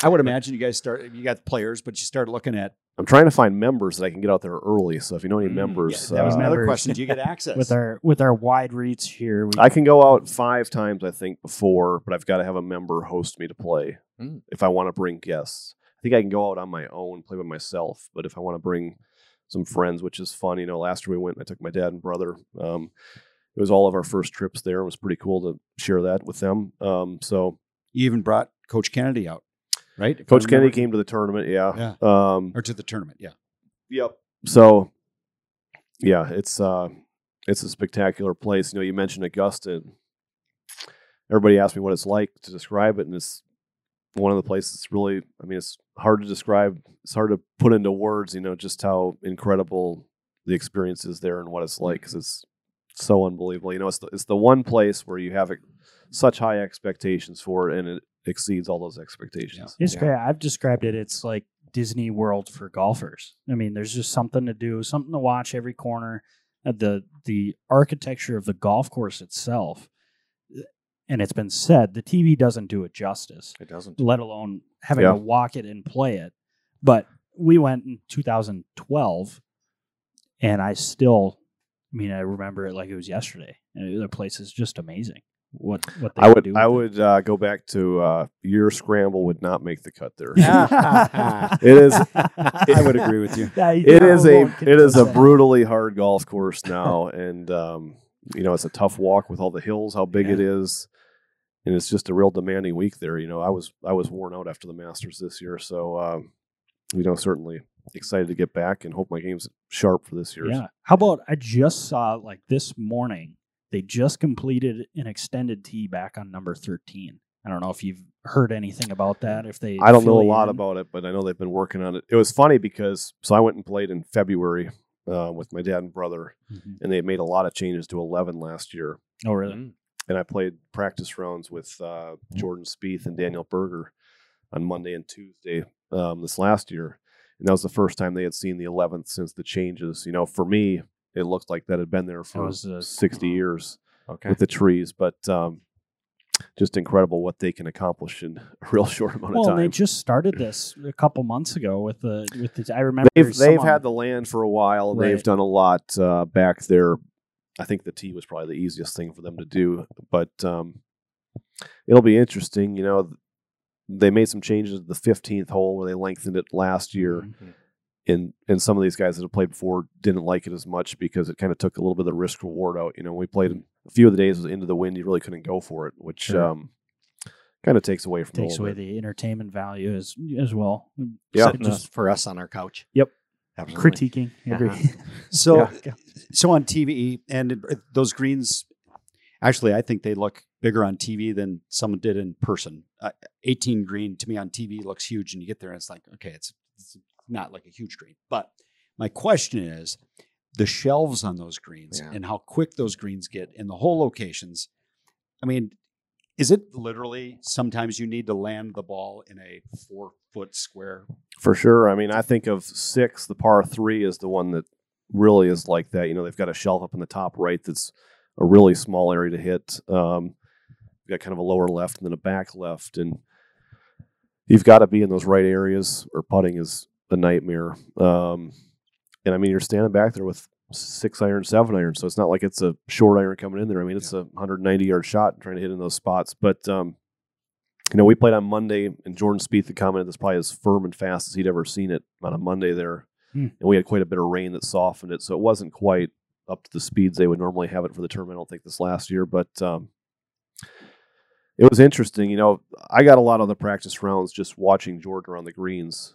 S2: I would imagine you guys start you got players, but you start looking at
S3: I'm trying to find members that I can get out there early. So if you know any
S2: Mm,
S3: members,
S2: yeah, that was
S3: uh,
S2: another question. Do you get access
S1: With our with our wide reach here, we,
S3: I can go out five times, I think, before, but I've got to have a member host me to play
S4: Mm.
S3: if I want to bring guests. I think I can go out on my own, play by myself, but if I want to bring some friends, which is fun, you know, last year we went, I took my dad and brother. Um, it was all of our first trips there. It was pretty cool to share that with them. Um, so
S2: you even brought Coach Kennedy out, right? If
S3: Coach Kennedy came to the tournament, yeah.
S2: Yeah.
S3: Um,
S2: or to the tournament. Yeah.
S3: Yep. So yeah, it's uh, it's a spectacular place. You know, you mentioned Augusta. Everybody asked me what it's like to describe it, and it's one of the places. It's really, I mean, it's hard to describe. It's hard to put into words. You know, just how incredible the experience is there and what it's like because it's so unbelievable. You know, it's the, it's the one place where you have such high expectations for it, and it exceeds all those expectations.
S1: It's
S4: Yeah.
S1: great. I've described it. It's like Disney World for golfers. I mean, there's just something to do, something to watch every corner. The The architecture of the golf course itself, and it's been said the TV doesn't do it justice.
S4: It doesn't.
S1: Let alone having
S3: Yeah.
S1: to walk it and play it. But we went in 2012, and I still, I mean, I remember it like it was yesterday. And the place is just amazing. What what they
S3: I
S1: can
S3: would
S1: do
S3: I would uh, go back to uh, your scramble would not make the cut there.
S2: it
S3: It is
S2: I would agree with you.
S1: Yeah,
S3: it
S1: I
S3: is a
S1: won't
S3: it is a brutally hard golf course now, and um, you know it's a tough walk with all the hills, how big it is, and it's just a real demanding week there. You know, I was I was worn out after the Masters this year, so um, you know certainly excited to get back and hope my game's sharp for this year.
S1: Yeah. How about I just saw like this morning they just completed an extended tee back on number 13. I don't know if you've heard anything about that. If they,
S3: I don't know a lot
S1: in.
S3: about it, but I know they've been working on it. It was funny because so I went and played in February uh, with my dad and brother,
S1: Mhm.
S3: and they made a lot of changes to 11 last year.
S1: Oh, really?
S4: Mm.
S3: and I played practice rounds with uh, Jordan Spieth and Daniel Berger on Monday and Tuesday um, this last year, and that was the first time they had seen the 11th since the changes. You know, for me, it looked like that had been there for
S1: was, uh,
S3: 60 years
S4: Okay.
S3: with the trees, but um, just incredible what they can accomplish in a real short amount
S1: Well,
S3: of
S1: and they just started this a couple months ago with the with the. I remember
S3: They've, they've had the land for a while. and They've done a lot uh, back there. I think the tee was probably the easiest thing for them to do, but um, it'll be interesting. You know, they made some changes to the 15th hole where they lengthened it last year,
S1: Mhm.
S3: And and some of these guys that have played before didn't like it as much because it kind of took a little bit of the risk reward out. You know, we played a few of the days was into the wind, you really couldn't go for it, which
S1: Sure.
S3: um, kind of takes away from
S1: takes
S3: the whole
S1: away
S3: bit.
S1: the entertainment value as as well.
S3: Yeah.
S4: Sitting us- for us on our couch.
S1: Yep.
S4: Absolutely.
S1: critiquing every.
S2: So,
S1: Yeah.
S2: so on TV and those greens, actually, I think they look bigger on TV than someone did in person. Uh, 18 green to me on TV looks huge, and you get there and it's like, okay, it's, it's not like a huge green. But my question is the shelves on those greens
S4: Yeah.
S2: and how quick those greens get in the whole locations. I mean, is it literally sometimes you need to land the ball in a four foot square?
S3: For sure. I mean, I think of six, the par three is the one that really is like that. You know, they've got a shelf up in the top right that's a really small area to hit. Um, you've got kind of a lower left and then a back left. And you've got to be in those right areas, or putting is a nightmare. Um, and I mean, you're standing back there with six iron, seven iron. So it's not like it's a short iron coming in there. I mean, it's a 190 yard shot trying to hit in those spots. But, um, you know, we played on Monday, and Jordan Spieth had commented that's probably as firm and fast as he'd ever seen it on a Monday there.
S1: Hmm.
S3: And we had quite a bit of rain that softened it, so it wasn't quite up to the speeds they would normally have it for the tournament. I don't think this last year, but um, it was interesting. You know, I got a lot of the practice rounds just watching Jordan around the greens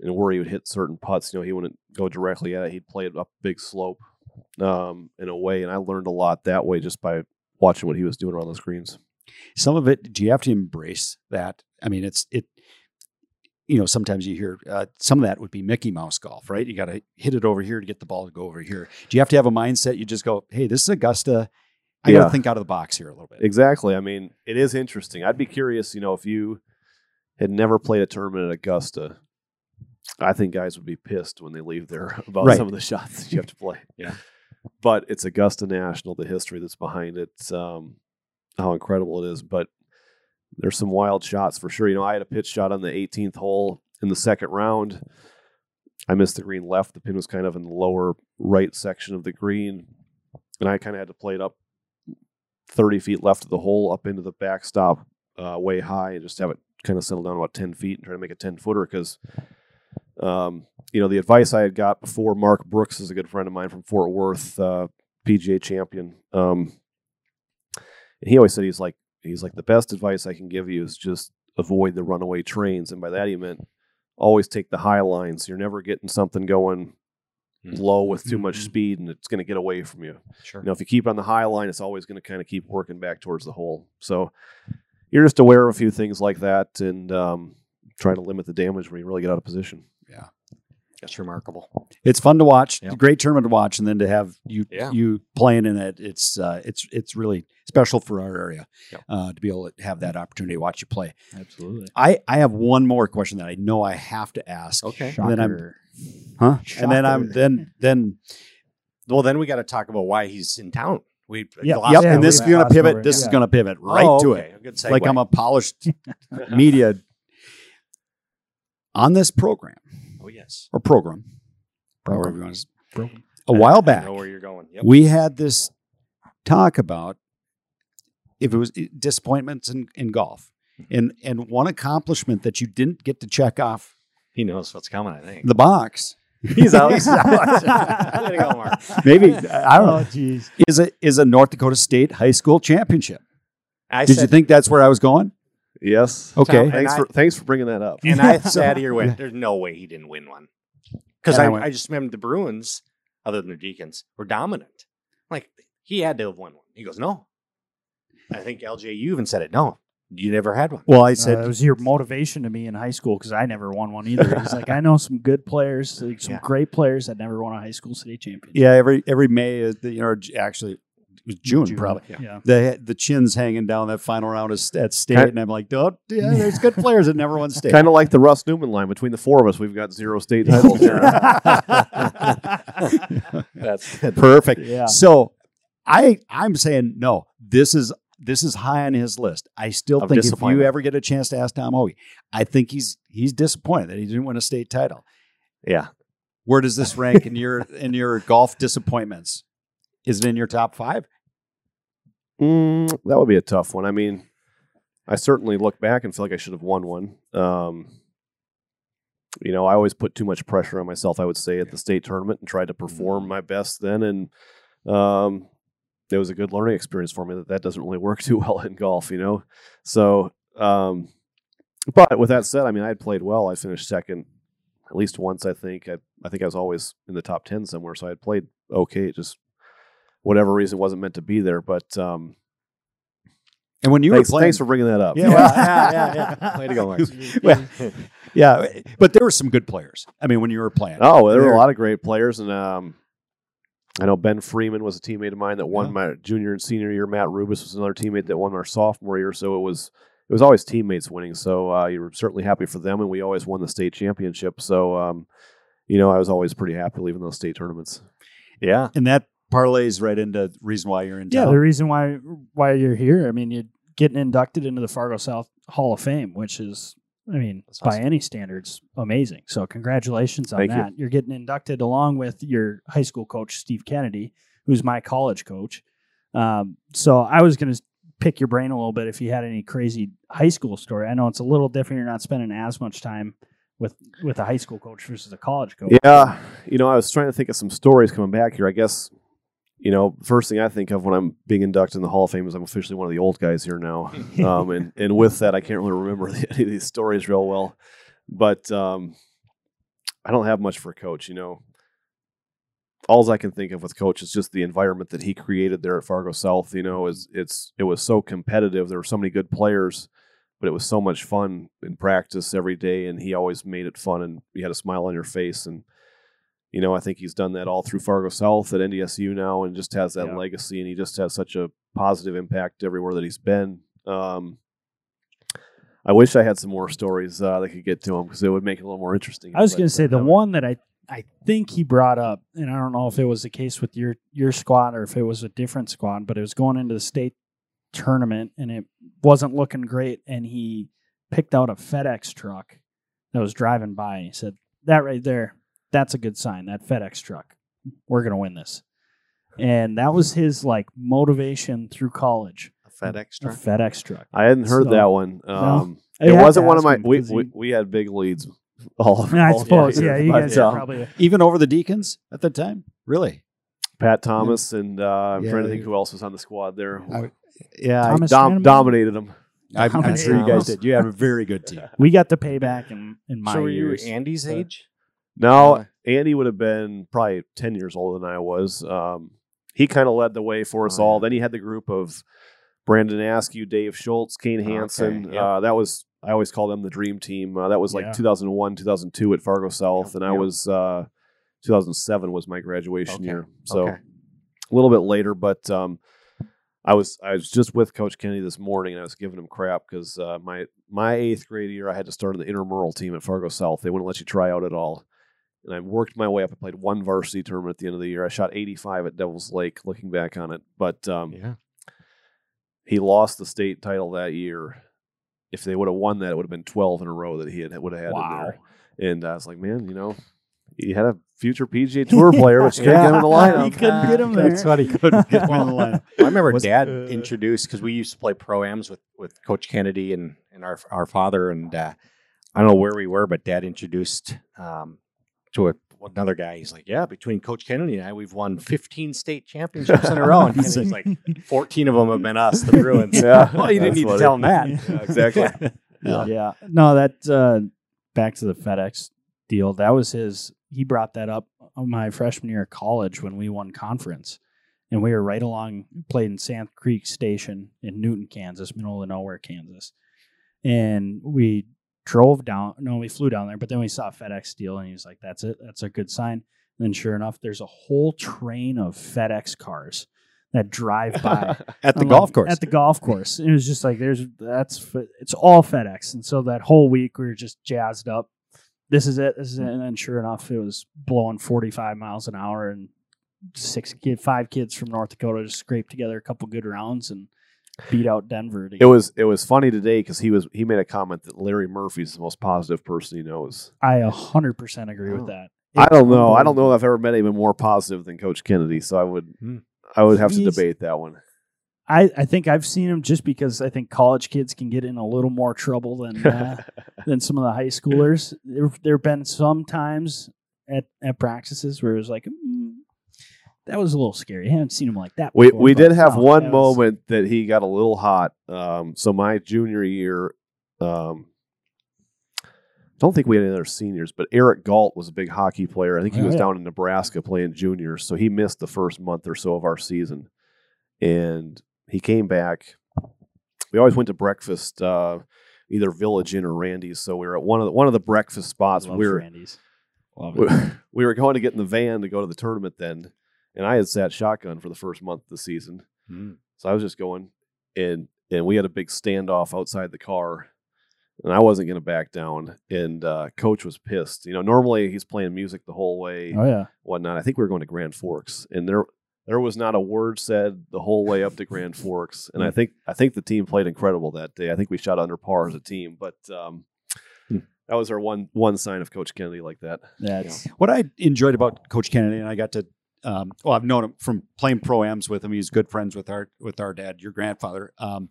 S3: and where he would hit certain putts. You know, he wouldn't go directly at it; he'd play it up a big slope um, in a way, and I learned a lot that way just by watching what he was doing around those greens.
S2: some of it do you have to embrace that i mean it's it you know sometimes you hear uh, some of that would be mickey mouse golf right you got to hit it over here to get the ball to go over here do you have to have a mindset you just go hey this is augusta i got to think out of the box here a little bit
S3: Exactly. I mean, it is interesting. I'd be curious, you know, if you had never played a tournament at Augusta, I think guys would be pissed when they leave there about
S2: Right.
S3: some of the shots that you have to play.
S2: Yeah.
S3: But it's Augusta National, the history that's behind it, um, how incredible it is. But there's some wild shots for sure. You know, I had a pitch shot on the 18th hole in the second round. I missed the green left. The pin was kind of in the lower right section of the green. And I kind of had to play it up 30 feet left of the hole up into the backstop uh, way high and just have it kind of settle down about 10 feet and try to make a 10 footer because um, you know the advice i had got before mark brooks is a good friend of mine from fort worth uh, pga champion um, and he always said he's like he's like the best advice i can give you is just avoid the runaway trains and by that he meant always take the high line so you're never getting something going
S4: Mhm.
S3: low with too much
S1: Mhm.
S3: speed, and it's going to get away from you.
S4: Sure.
S3: You know, if you keep on the high line, it's always going to kind of keep working back towards the hole. So you're just aware of a few things like that, and um, try to limit the damage when you really get out of position.
S4: That's remarkable.
S2: It's fun to watch.
S4: Yep.
S2: Great tournament to watch, and then to have you
S4: Yeah.
S2: you playing in it. It's uh, it's it's really special for our area
S4: Yep.
S2: uh, to be able to have that opportunity to watch you play.
S1: Absolutely.
S2: I I have one more question that I know I have to ask.
S4: Okay.
S2: And then I'm-
S1: Shocker.
S2: Huh? And then I'm then then
S4: Well, then we got to talk about why he's in town. We
S1: Yeah.
S2: yep.
S1: Yeah,
S2: and this is
S1: we-
S2: going to pivot.
S1: over,
S2: This is going to pivot right
S4: Oh,
S2: to
S4: okay.
S2: it.
S4: A good segue.
S2: Like I'm a polished media on this program
S4: oh yes.
S2: or program.
S1: Program.
S2: however you want to-
S1: Broken.
S2: A while
S4: I
S2: back,
S4: know where you're going. Yep.
S2: we had this talk about if it was eh, disappointments in, in golf and and one accomplishment that you didn't get to check off
S4: He knows what's coming. I think
S2: the box
S4: he's out. He's out. Way to go, Mark.
S2: maybe i don't
S1: Oh,
S2: know
S1: jeez.
S2: is it is a north dakota state high school championship
S4: I
S2: did
S4: said,
S2: you think that's where i was going
S3: Yes.
S2: okay
S4: And
S3: Thanks
S4: I-
S3: for thanks for bringing that up.
S4: And I
S2: So-
S4: sat here with, there's no way he didn't win one. Because
S2: I
S4: I, I just remember the Bruins, other than the Deacons, were dominant. Like, he had to have won one. He goes, no. I think LJ, you even said it. No, you never had one.
S2: well i
S1: Uh,
S2: said
S1: it was your motivation to me in high school because I never won one either. He's like, I know some good players, like some
S4: Yeah.
S1: great players that never won a high school city championship.
S2: yeah every every may is the, you know actually it was june, probably
S1: Yeah.
S2: the the chins hanging down that final round is at state
S3: Kind-
S2: and i'm like oh yeah there's good players that never won state
S3: Kind of like the Russ Newman line between the four of us. We've got zero state titles here.
S4: That's
S2: perfect
S1: Yeah.
S2: So I I'm saying no. This is this is high on his list. I still
S4: Of
S2: think if you ever get a chance to ask Tom Hoge, I think he's he's disappointed that he didn't win a state title.
S4: yeah.
S2: Where does this rank in your in your golf disappointments? Is it in your top five?
S3: Mm, that would be a tough one. I mean, I certainly look back and feel like I should have won one. Um, you know, I always put too much pressure on myself. I would say at the state tournament and tried to perform my best then, and um, it was a good learning experience for me. That that doesn't really work too well in golf, you know. So, um, but with that said, I mean, I had played well. I finished second at least once. I think. I, I think I was always in the top ten somewhere. So I had played okay. Just whatever reason wasn't meant to be there. But um,
S2: And when you
S3: thanks,
S2: were playing,
S3: thanks for bringing that up.
S2: Yeah, well, yeah, yeah, yeah.
S4: Way to go, Mark.
S2: Well, yeah, but there were some good players. I mean, when you were playing,
S3: Oh, well, there were a lot of great players, and um, I know Ben Freeman was a teammate of mine that won
S2: Yeah.
S3: my junior and senior year. Matt Rubis was another teammate that won our sophomore year. So it was it was always teammates winning. So uh, you were certainly happy for them, and we always won the state championship. So um, you know, I was always pretty happy leaving those state tournaments.
S4: Yeah.
S2: and that parlays right into the reason why you're in
S1: Yeah,
S2: town.
S1: the reason why why you're here, I mean, you're getting inducted into the Fargo South Hall of Fame, which is, I mean,
S4: That's
S1: by
S4: awesome.
S1: any standards, amazing. So congratulations on
S3: Thank you.
S1: that. You. are getting inducted along with your high school coach, Steve Kennedy, who's my college coach. Um, so I was going to pick your brain a little bit if you had any crazy high school story. I know it's a little different. You're not spending as much time with with a high school coach versus a college coach.
S3: Yeah, you know, I was trying to think of some stories coming back here. I guess, you know, first thing I think of when I'm being inducted in the Hall of Fame is I'm officially one of the old guys here now. um, and and with that, I can't really remember any of these stories real well. But um, I don't have much for coach. You know, all I can think of with coach is just the environment that he created there at Fargo South. You know, is it's it was so competitive. There were so many good players, but it was so much fun in practice every day, and he always made it fun, and you had a smile on your face. And you know, I think he's done that all through Fargo South at NDSU now, and just has that
S1: Yeah.
S3: legacy, and he just has such a positive impact everywhere that he's been. Um, I wish I had some more stories uh, that could get to him because it would make it a little more interesting.
S1: I was going to say the one that I I think he brought up, and I don't know if it was the case with your your squad or if it was a different squad, but it was going into the state tournament and it wasn't looking great, and he picked out a FedEx truck that was driving by. He said, "That right there, that's a good sign. That FedEx truck, we're going to win this." And that was his like motivation through college.
S4: A FedEx truck. A.
S1: FedEx truck.
S3: I hadn't heard
S1: So-
S3: that one. Um,
S1: I
S3: it wasn't one of my. We, we we had big leads. All,
S1: I
S3: all
S1: suppose,
S3: year,
S1: yeah, you
S3: but,
S1: guys are
S3: um,
S1: probably
S2: Even over the Deacons at that time, really?
S3: Pat Thomas and uh, I'm
S2: Yeah,
S3: trying to think who else was on the squad there.
S2: I- Yeah, I-
S3: Dom- dominated them.
S2: I'm, I'm sure you guys did. You had a very good team.
S1: We got the payback in in my
S4: so were you
S1: years.
S4: Andy's
S1: but-
S4: age?
S3: No, Andy would have been probably 10 years older than I was. Um, he kind of led the way for us
S4: Oh,
S3: all.
S4: yeah.
S3: Then he had the group of Brandon Askew, Dave Schultz, Kane
S4: Okay,
S3: Hansen.
S4: yep.
S3: Uh, that was, I always call them the dream team. Uh, that was like
S1: Yeah.
S3: 2001, 2002 at Fargo South.
S4: Yep,
S3: and I
S4: yep.
S3: was, uh, 2007 was my graduation
S4: Okay,
S3: year. So
S4: okay.
S3: a little bit later, but um, I was I was just with Coach Kennedy this morning, and I was giving him crap because uh, my my eighth grade year I had to start on the intramural team at Fargo South. They wouldn't let you try out at all, and I worked my way up. I played one varsity tournament at the end of the year. I shot 85 at Devil's Lake, looking back on it, but um,
S4: yeah.
S3: he lost the state title that year. If they would have won that, it would have been 12 in a row that he had would have had in there. And I was like, man, you know, he had a future PGA Tour player, but you couldn't get him in the lineup.
S1: You couldn't get him there.
S4: That's what he couldn't get him in the lineup. I remember
S2: Was-
S4: Dad
S2: uh,
S4: introduced because we used to play proams with with Coach Kennedy and and our our father, and uh, I don't know where we were, but Dad introduced um, to a, another guy. He's like, "Yeah, between Coach Kennedy and I, we've won 15 state championships in a row." And Kennedy's like, "14 of them have been us, the Bruins."
S3: Yeah,
S4: well, you didn't need to tell him that.
S3: Yeah, exactly.
S2: Yeah.
S1: Yeah. No, that uh back to the FedEx deal. That was his he brought that up on my freshman year of college when we won conference. And we were right along played in Sand Creek Station in Newton, Kansas, middle of nowhere, Kansas. And we drove down no, we flew down there, but then we saw FedEx deal and he was like, That's it, that's a good sign. And then sure enough, there's a whole train of FedEx cars that drive by
S4: at the
S1: I'm
S4: golf
S1: like,
S4: course.
S1: At the golf course. It was just like there's that's it's all FedEx. And so that whole week we were just jazzed up. This is it. This is it. And then sure enough, it was blowing 45 miles an hour and six kid, five kids from North Dakota just scraped together a couple good rounds and beat out Denver. To
S3: It was it was funny today because he was he made a comment that Larry Murphy's the most positive person he knows.
S1: I a hundred percent agree
S4: Oh.
S1: with that.
S3: I don't know. I don't know if I've ever met anyone more positive than Coach Kennedy. So I would
S4: Hmm.
S3: I would have to debate that one.
S1: I, I think I've seen him just because I think college kids can get in a little more trouble than uh, than some of the high schoolers. There there have been some times at, at practices where it was like mm, that was a little scary. I haven't seen him like that.
S3: We
S1: before,
S3: we did have one
S1: that was-
S3: moment that he got a little hot. Um, so my junior year, um, I don't think we had any other seniors, but Eric Galt was a big hockey player. I think he was
S1: yeah.
S3: down in Nebraska playing juniors, so he missed the first month or so of our season, and he came back. We always went to breakfast, uh, either Village Inn or Randy's. So we were at one of the, one of the breakfast spots.
S1: Love
S3: we were
S1: Randy's. Love
S3: we, we were going to get in the van to go to the tournament then, and I had sat shotgun for the first month of the season.
S4: Hmm.
S3: So I was just going, and and we had a big standoff outside the car, and I wasn't going to back down. And uh, coach was pissed. You know, normally he's playing music the whole way,
S1: Oh yeah.
S3: whatnot. I think we were going to Grand Forks, and there there was not a word said the whole way up to Grand Forks. And I think I think the team played incredible that day. I think we shot under par as a team, but um,
S4: Hmm.
S3: that was our one one sign of Coach Kennedy like that.
S1: That's
S2: What I enjoyed about Coach Kennedy, and I got to, um, well, I've known him from playing pro ams with him. He's good friends with our with our dad, your grandfather. Um,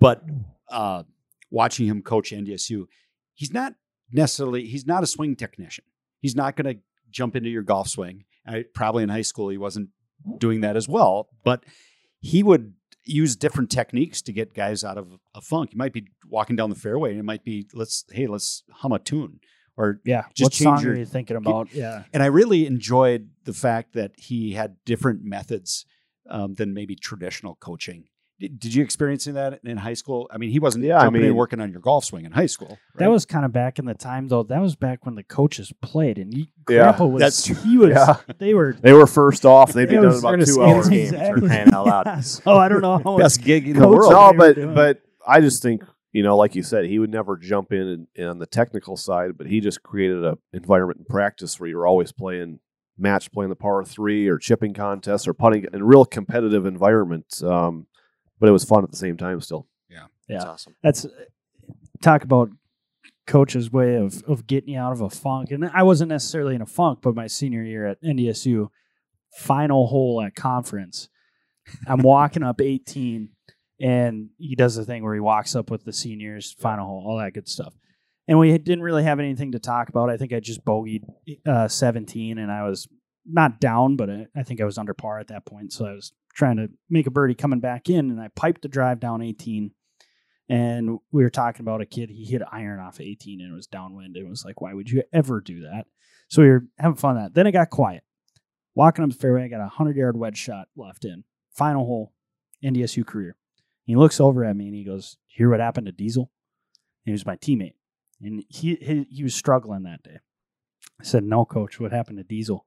S2: but uh, watching him coach NDSU, he's not necessarily he's not a swing technician. He's not going to jump into your golf swing. I, probably in high school he wasn't doing that as well, but he would use different techniques to get guys out of a funk. He might be walking down the fairway, and it might be let's hey let's hum a tune or
S1: yeah.
S2: Just
S1: what
S2: change
S1: song
S2: your-
S1: are you thinking about? Yeah.
S2: and I really enjoyed the fact that he had different methods um, than maybe traditional coaching. Did, did you experience that in high school? I mean, he wasn't
S3: Yeah, I
S2: jumping in
S3: mean-
S2: working on your golf swing in high school.
S1: That was kind of back in the time though. That was back when the coaches played and he,
S3: Yeah,
S1: Grandpa was
S2: that's true.
S1: he was
S3: Yeah.
S1: they were
S3: They were first off. They'd be
S1: It
S3: done about
S4: They're in a
S3: two
S4: Skins
S3: hours.
S4: game for crying out loud.
S1: Yeah, so I don't know how much
S2: best gig in the world.
S1: they
S3: No, but but I just think you know, like you said, he would never jump in and, and on the technical side, but he just created an environment in practice where you're always playing match playing the par three or chipping contests or putting in a real competitive environment. Um, but it was fun at the same time still.
S4: That's
S1: Yeah.
S4: That's awesome.
S1: that's talk about coach's way of of getting you out of a funk. And I wasn't necessarily in a funk, but my senior year at NDSU, final hole at conference, I'm walking up 18, and he does the thing where he walks up with the seniors, final hole, all that good stuff. And we didn't really have anything to talk about. I think I just bogeyed uh, 17, and I was not down, but I, I think I was under par at that point. So I was trying to make a birdie coming back in, and I piped the drive down 18 and we were talking about a kid he hit iron off 18 and it was downwind and it was like why would you ever do that So we were having fun that. Then it got quiet. Walking up the fairway, I got a hundred yard wedge shot left in. Final hole, NDSU career. He looks over at me and he goes, "Hear what happened to Diesel?" And he was my teammate, and he, he he was struggling that day. I said, "No, coach. What happened to Diesel?"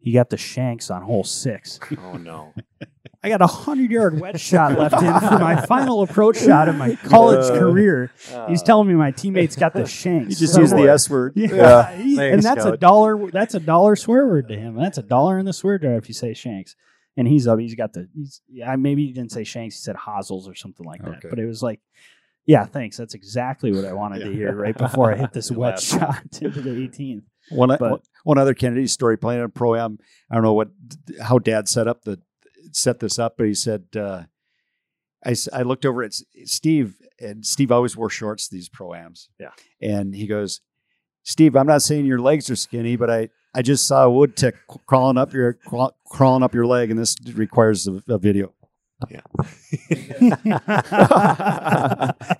S1: He got the shanks on hole six.
S4: Oh no.
S1: I got a hundred yard wedge shot left in for my final approach shot of my college
S3: Uh,
S1: career. He's telling me my teammates got the shanks.
S2: You just
S1: So
S2: use the S word.
S1: Yeah,
S3: Yeah.
S1: he-
S4: Thanks,
S1: and that's a dollar. That's a dollar swear word to him. That's a dollar in the swear jar if you say shanks. And he's up. He's got the. He's yeah. Maybe he didn't say shanks. He said hosels or something like that.
S2: Okay.
S1: But it was like, yeah, thanks. That's exactly what I wanted to hear right before I hit this
S4: wet
S1: shot into the 18th.
S2: One,
S1: But-
S2: one- other Kennedy story playing on pro am. I don't know what how Dad set up the set this up, but he said uh, I I looked over at Steve, and Steve always wore shorts these pro ams.
S4: Yeah.
S2: and he goes, Steve, I'm not saying your legs are skinny, but I I just saw a wood tick crawling up your craw- crawling up your leg, and this requires a, a video.
S4: Yeah,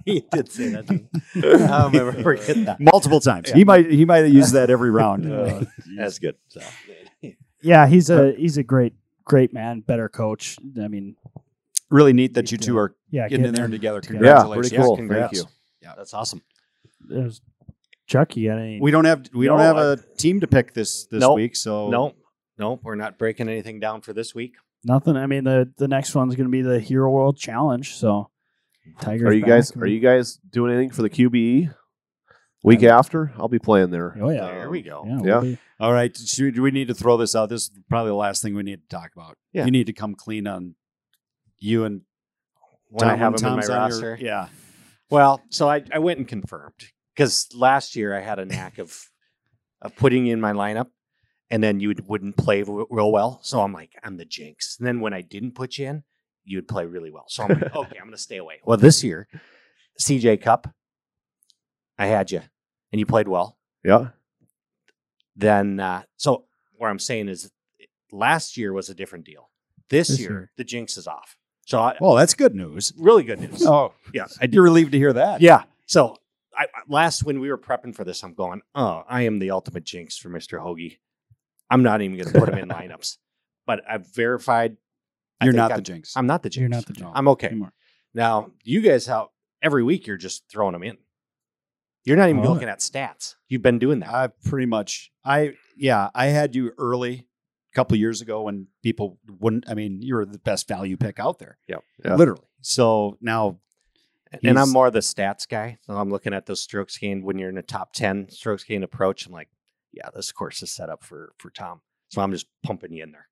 S4: he did say that. To me. I'll never forget that.
S2: multiple times.
S4: Yeah.
S2: He might he might have used that every round.
S3: Uh,
S4: That's good. So,
S1: Yeah, he's a he's a great great man, better coach. I mean,
S2: really neat that you two are
S1: yeah,
S2: getting in there together.
S1: together.
S3: yeah,
S2: Congratulations.
S3: pretty cool.
S4: congrats.
S3: Thank you.
S4: that's awesome.
S1: There's Chuck, you got any?
S2: We don't have we
S4: No,
S2: don't have
S4: I-
S2: a team to pick this this
S4: Nope.
S2: week, so
S4: No, no, we're not breaking anything down for this week.
S1: Nothing. I mean, the the next one's going to be the Hero World Challenge. So, Tigers.
S3: Are you guys are you guys doing anything for the QBE week after? I'll be playing there.
S1: Oh yeah.
S4: There we go.
S1: Yeah. we'll
S3: Yeah.
S1: be-
S2: All right. Should, do we need to throw this out? This is probably the last thing we need to talk about.
S4: Yeah.
S2: You need to come clean on you and
S4: When I have him in my
S2: Tom's on your-
S4: roster.
S2: yeah.
S4: Well, so I, I went and confirmed because last year I had a knack of, of putting you in my lineup and then you wouldn't play real well. So I'm like, I'm the jinx. And then when I didn't put you in, you'd play really well. So I'm like, okay, I'm going to stay away. Well, this year, CJ Cup, I had you and you played well.
S3: Yeah.
S4: Then, uh, so what I'm saying is last year was a different deal. This,
S1: This
S4: year,
S1: year.
S4: the jinx is off. So I,
S2: Well, that's good news.
S4: really good news.
S2: Oh,
S4: yeah.
S2: I'd be relieved to hear that.
S4: Yeah. So I, I- last when we were prepping for this, I'm going, oh, I am the ultimate jinx for Mr. Hoge. I'm not even going to put him in lineups. But I've verified.
S2: You're not
S4: I'm,
S2: the jinx.
S4: I'm not the jinx.
S1: You're not the jinx.
S4: I'm okay.
S1: anymore.
S4: Now you guys how every week. You're just throwing them in. You're not even
S1: Oh.
S4: looking at stats. You've been doing that.
S2: I pretty much I yeah, I had you early a couple of years ago when people wouldn't I mean, you were the best value pick out there.
S4: Yep.
S3: Yeah.
S2: Literally. So now
S4: and I'm more the stats guy. So I'm looking at those strokes gained when you're in a top 10 strokes gained approach. I'm like, yeah, this course is set up for for Tom. So I'm just pumping you in there.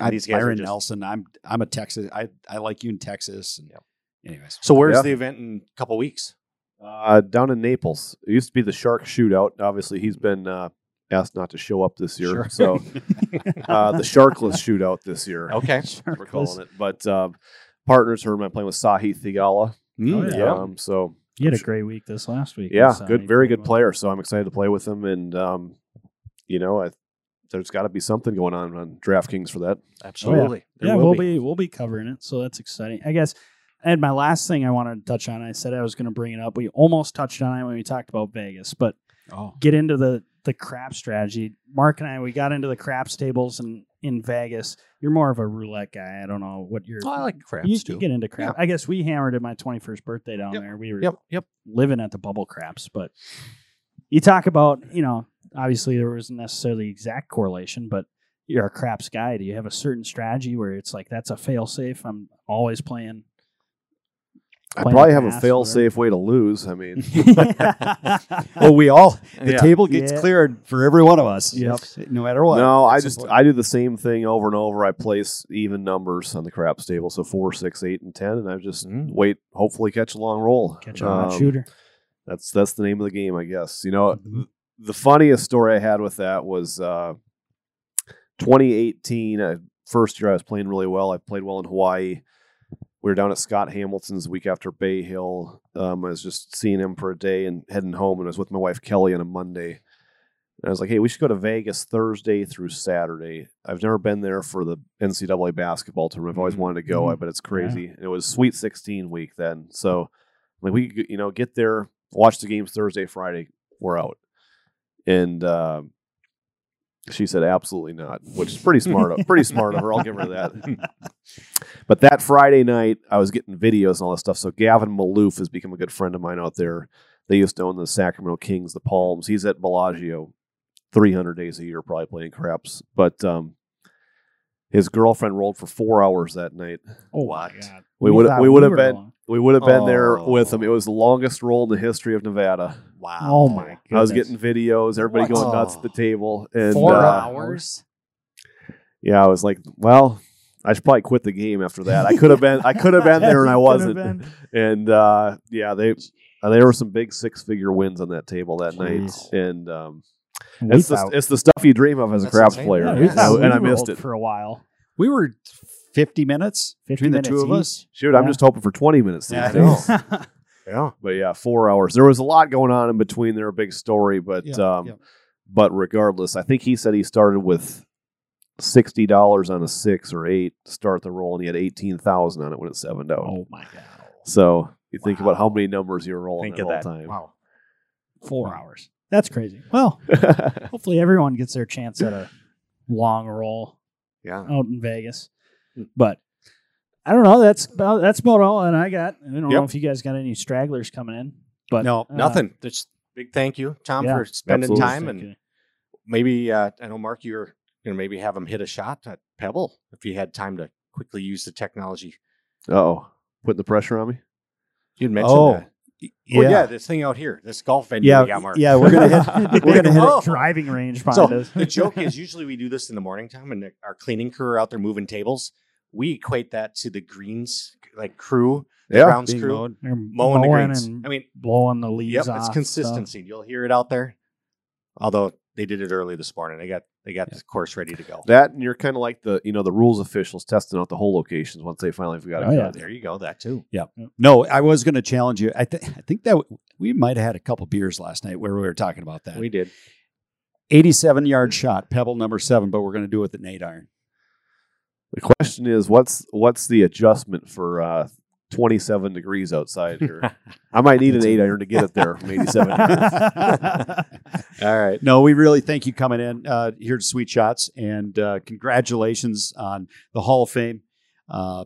S2: I'm
S4: These guys are
S2: Byron
S4: just-
S2: Nelson. I'm I'm a Texas. I I like you in Texas. And
S4: Yep.
S2: anyways.
S4: So where's
S3: Yeah.
S4: the event in a couple weeks?
S3: Uh, down in Naples. It used to be the Shark Shootout. Obviously, he's been uh, asked not to show up this year.
S2: Sure.
S3: So uh, the Sharkless Shootout this year.
S4: Okay.
S3: That's we're calling it. But um, partners are I'm playing with Sahith Theegala.
S1: Oh, yeah.
S3: Um, so
S1: You had a great week this last week.
S3: yeah, good, very good
S1: well.
S3: player. So I'm excited to play with him, and um, you know, I, there's got to be something going on on DraftKings for that.
S4: Absolutely. There
S1: yeah,
S4: will
S1: we'll be. we'll be covering it, so that's exciting. I guess. And my last thing I wanted to touch on, I said I was going to bring it up. We almost touched on it when we talked about Vegas, but
S2: Oh.
S1: get into the the crap strategy. Mark and I, we got into the craps tables and in Vegas. You're more of a roulette guy. I don't know what you're.
S4: Oh, I like craps
S1: you,
S4: too.
S1: you get into crap. I guess we hammered at my 21st birthday down
S4: Yep.
S1: there. We were
S4: Yep. Yep.
S1: living at the bubble craps, but you talk about, you know, obviously there wasn't necessarily exact correlation, but you're a craps guy. Do you have a certain strategy where it's like that's a fail safe? I'm always playing.
S3: I probably have a fail safe way to lose. I mean,
S2: Well, we all the
S4: Yeah.
S2: table gets
S1: Yeah.
S2: cleared for every one of us.
S1: Yep.
S2: No matter what.
S3: no, I just
S2: like-
S3: I do the same thing over and over. I place even numbers on the craps table, so four, six, eight, and ten, and I just
S4: Mm.
S3: wait. Hopefully, catch a long roll.
S1: Catch on that
S3: Um,
S1: shooter.
S3: That's that's the name of the game, I guess. You know,
S1: Mhm.
S3: the funniest story I had with that was uh, 2018. Uh, first year I was playing really well. I played well in Hawaii. We were down at Scott Hamilton's week after Bay Hill. Um, I was just seeing him for a day and heading home, and I was with my wife Kelly on a Monday. And I was like, "Hey, we should go to Vegas Thursday through Saturday." I've never been there for the NCAA basketball tournament. I've always
S4: Mhm.
S3: wanted to go,
S1: Mhm.
S3: but it's crazy. And it was Sweet 16 week then, so like we you know, get there, watch the games Thursday, Friday, we're out. And uh, She said absolutely not, which is pretty smart. of- pretty smart of her. I'll give her that. But that Friday night, I was getting videos and all that stuff. So Gavin Maloof has become a good friend of mine out there. They used to own the Sacramento Kings, the Palms. He's at Bellagio 300 days a year, probably playing craps. But um, his girlfriend rolled for four hours that night.
S1: Oh
S4: What?
S1: God.
S3: We would
S1: thought
S3: we would have been
S1: along.
S3: We would have been there with him.
S4: Oh.
S3: It was the longest roll in the history of Nevada.
S4: Wow.
S1: Oh my god.
S3: I was getting videos, everybody
S4: What?
S3: going nuts at the table, and
S5: Four
S3: uh,
S5: hours.
S3: yeah, I was like, well, I should probably quit the game after that. I could have been I could have been there and I
S1: Could have
S3: wasn't.
S1: been.
S3: And uh, yeah, they uh, there were some big six figure wins on that table that night, and um,
S1: We
S3: it's the,
S1: thought-
S3: it's the stuff you dream of as a
S4: That's
S3: craps
S4: insane.
S3: player,
S1: yeah,
S4: Yeah,
S1: we
S3: and,
S1: thought
S3: I,
S1: we
S3: and I missed
S1: rolled
S3: it.
S1: for a while.
S2: We were 50 minutes
S1: 50
S2: between the two of
S1: each.
S2: us.
S3: Shoot, I'm
S1: Yeah.
S3: just hoping for 20 minutes these
S4: Yeah, I
S3: days.
S4: Yeah.
S3: But yeah, four hours. There was a lot going on in between there, a big story, but
S2: Yeah,
S3: um,
S2: yeah.
S3: but regardless, I think he said he started with sixty dollars on a six or eight to start the roll, and he had eighteen thousand on it when it sevened out.
S1: oh my god.
S3: So you think about how many numbers you're rolling
S4: Think
S3: at
S4: of
S3: all
S4: that.
S3: time.
S4: Wow.
S1: Four hours. That's crazy. Well, hopefully everyone gets their chance at a long roll
S4: Yeah.
S1: out in Vegas. But I don't know. That's about that's about all that I got. I don't know if you guys got any stragglers coming in. But
S2: No,
S1: uh,
S4: Nothing. Just big thank you, Tom,
S1: yeah,
S4: for spending
S3: absolutely.
S4: time
S1: thank
S4: and
S1: you.
S4: maybe uh, I know Mark, you're gonna maybe have him hit a shot at Pebble if you had time to quickly use the technology.
S3: oh, putting the pressure on me.
S4: You'd mentioned
S2: Oh,
S4: that.
S2: yeah.
S4: Well, yeah, this thing out here, this golf venue
S2: yeah,
S4: we got, Mark.
S2: yeah, we're gonna hit.
S1: We're gonna hit
S4: Oh.
S1: a driving range
S4: So
S1: us.
S4: the joke is usually we do this in the morning time, and our cleaning crew are out there moving tables. We equate that to the greens like crew, the
S3: Yeah,
S4: grounds crew
S2: mowed.
S1: They're
S4: mowing, the greens.
S1: and
S4: I mean,
S1: blowing the leaves
S4: yep,
S1: off.
S4: it's
S1: stuff.
S4: consistency. You'll hear it out there. Although they did it early this morning, they got they got
S2: Yeah.
S4: the course ready to go.
S3: That and you're kind of like the you know the rules officials testing out the hole locations once they finally got it.
S1: Oh, yeah.
S4: There you go. That too. Yeah.
S2: No, I was going to challenge you. I, th- I think that w- we might have had a couple beers last night where we were talking about that.
S4: We did.
S2: 87 yard shot, pebble number seven, but we're going to do it with an eight iron.
S3: The question is, what's what's the adjustment for uh, 27 degrees outside here? I might need an eight iron to get it there from 87.
S4: All right.
S2: No, we really thank you coming in uh, here to Suite Shots, and uh, congratulations on the Hall of Fame. Uh,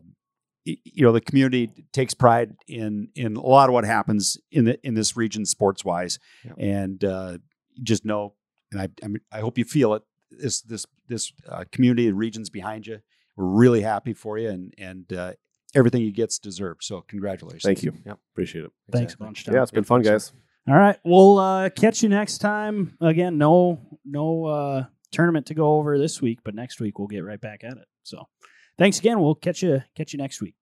S2: y- you know, the community takes pride in in a lot of what happens in the in this region, sports wise,
S4: Yeah.
S2: and uh, just know, and I I, mean, I hope you feel it. This this this uh, community and regions behind you. We're really happy for you, and and uh, everything you get's deserved. So, congratulations.
S3: Thank you.
S4: Yep.
S3: Appreciate it.
S1: Thanks a
S4: Exactly.
S1: bunch, Tom.
S3: Yeah, it's been fun, guys.
S1: All right. We'll uh, catch you next time. Again, no no uh, tournament to go over this week, but next week we'll get right back at it. So thanks again. We'll catch you catch you next week.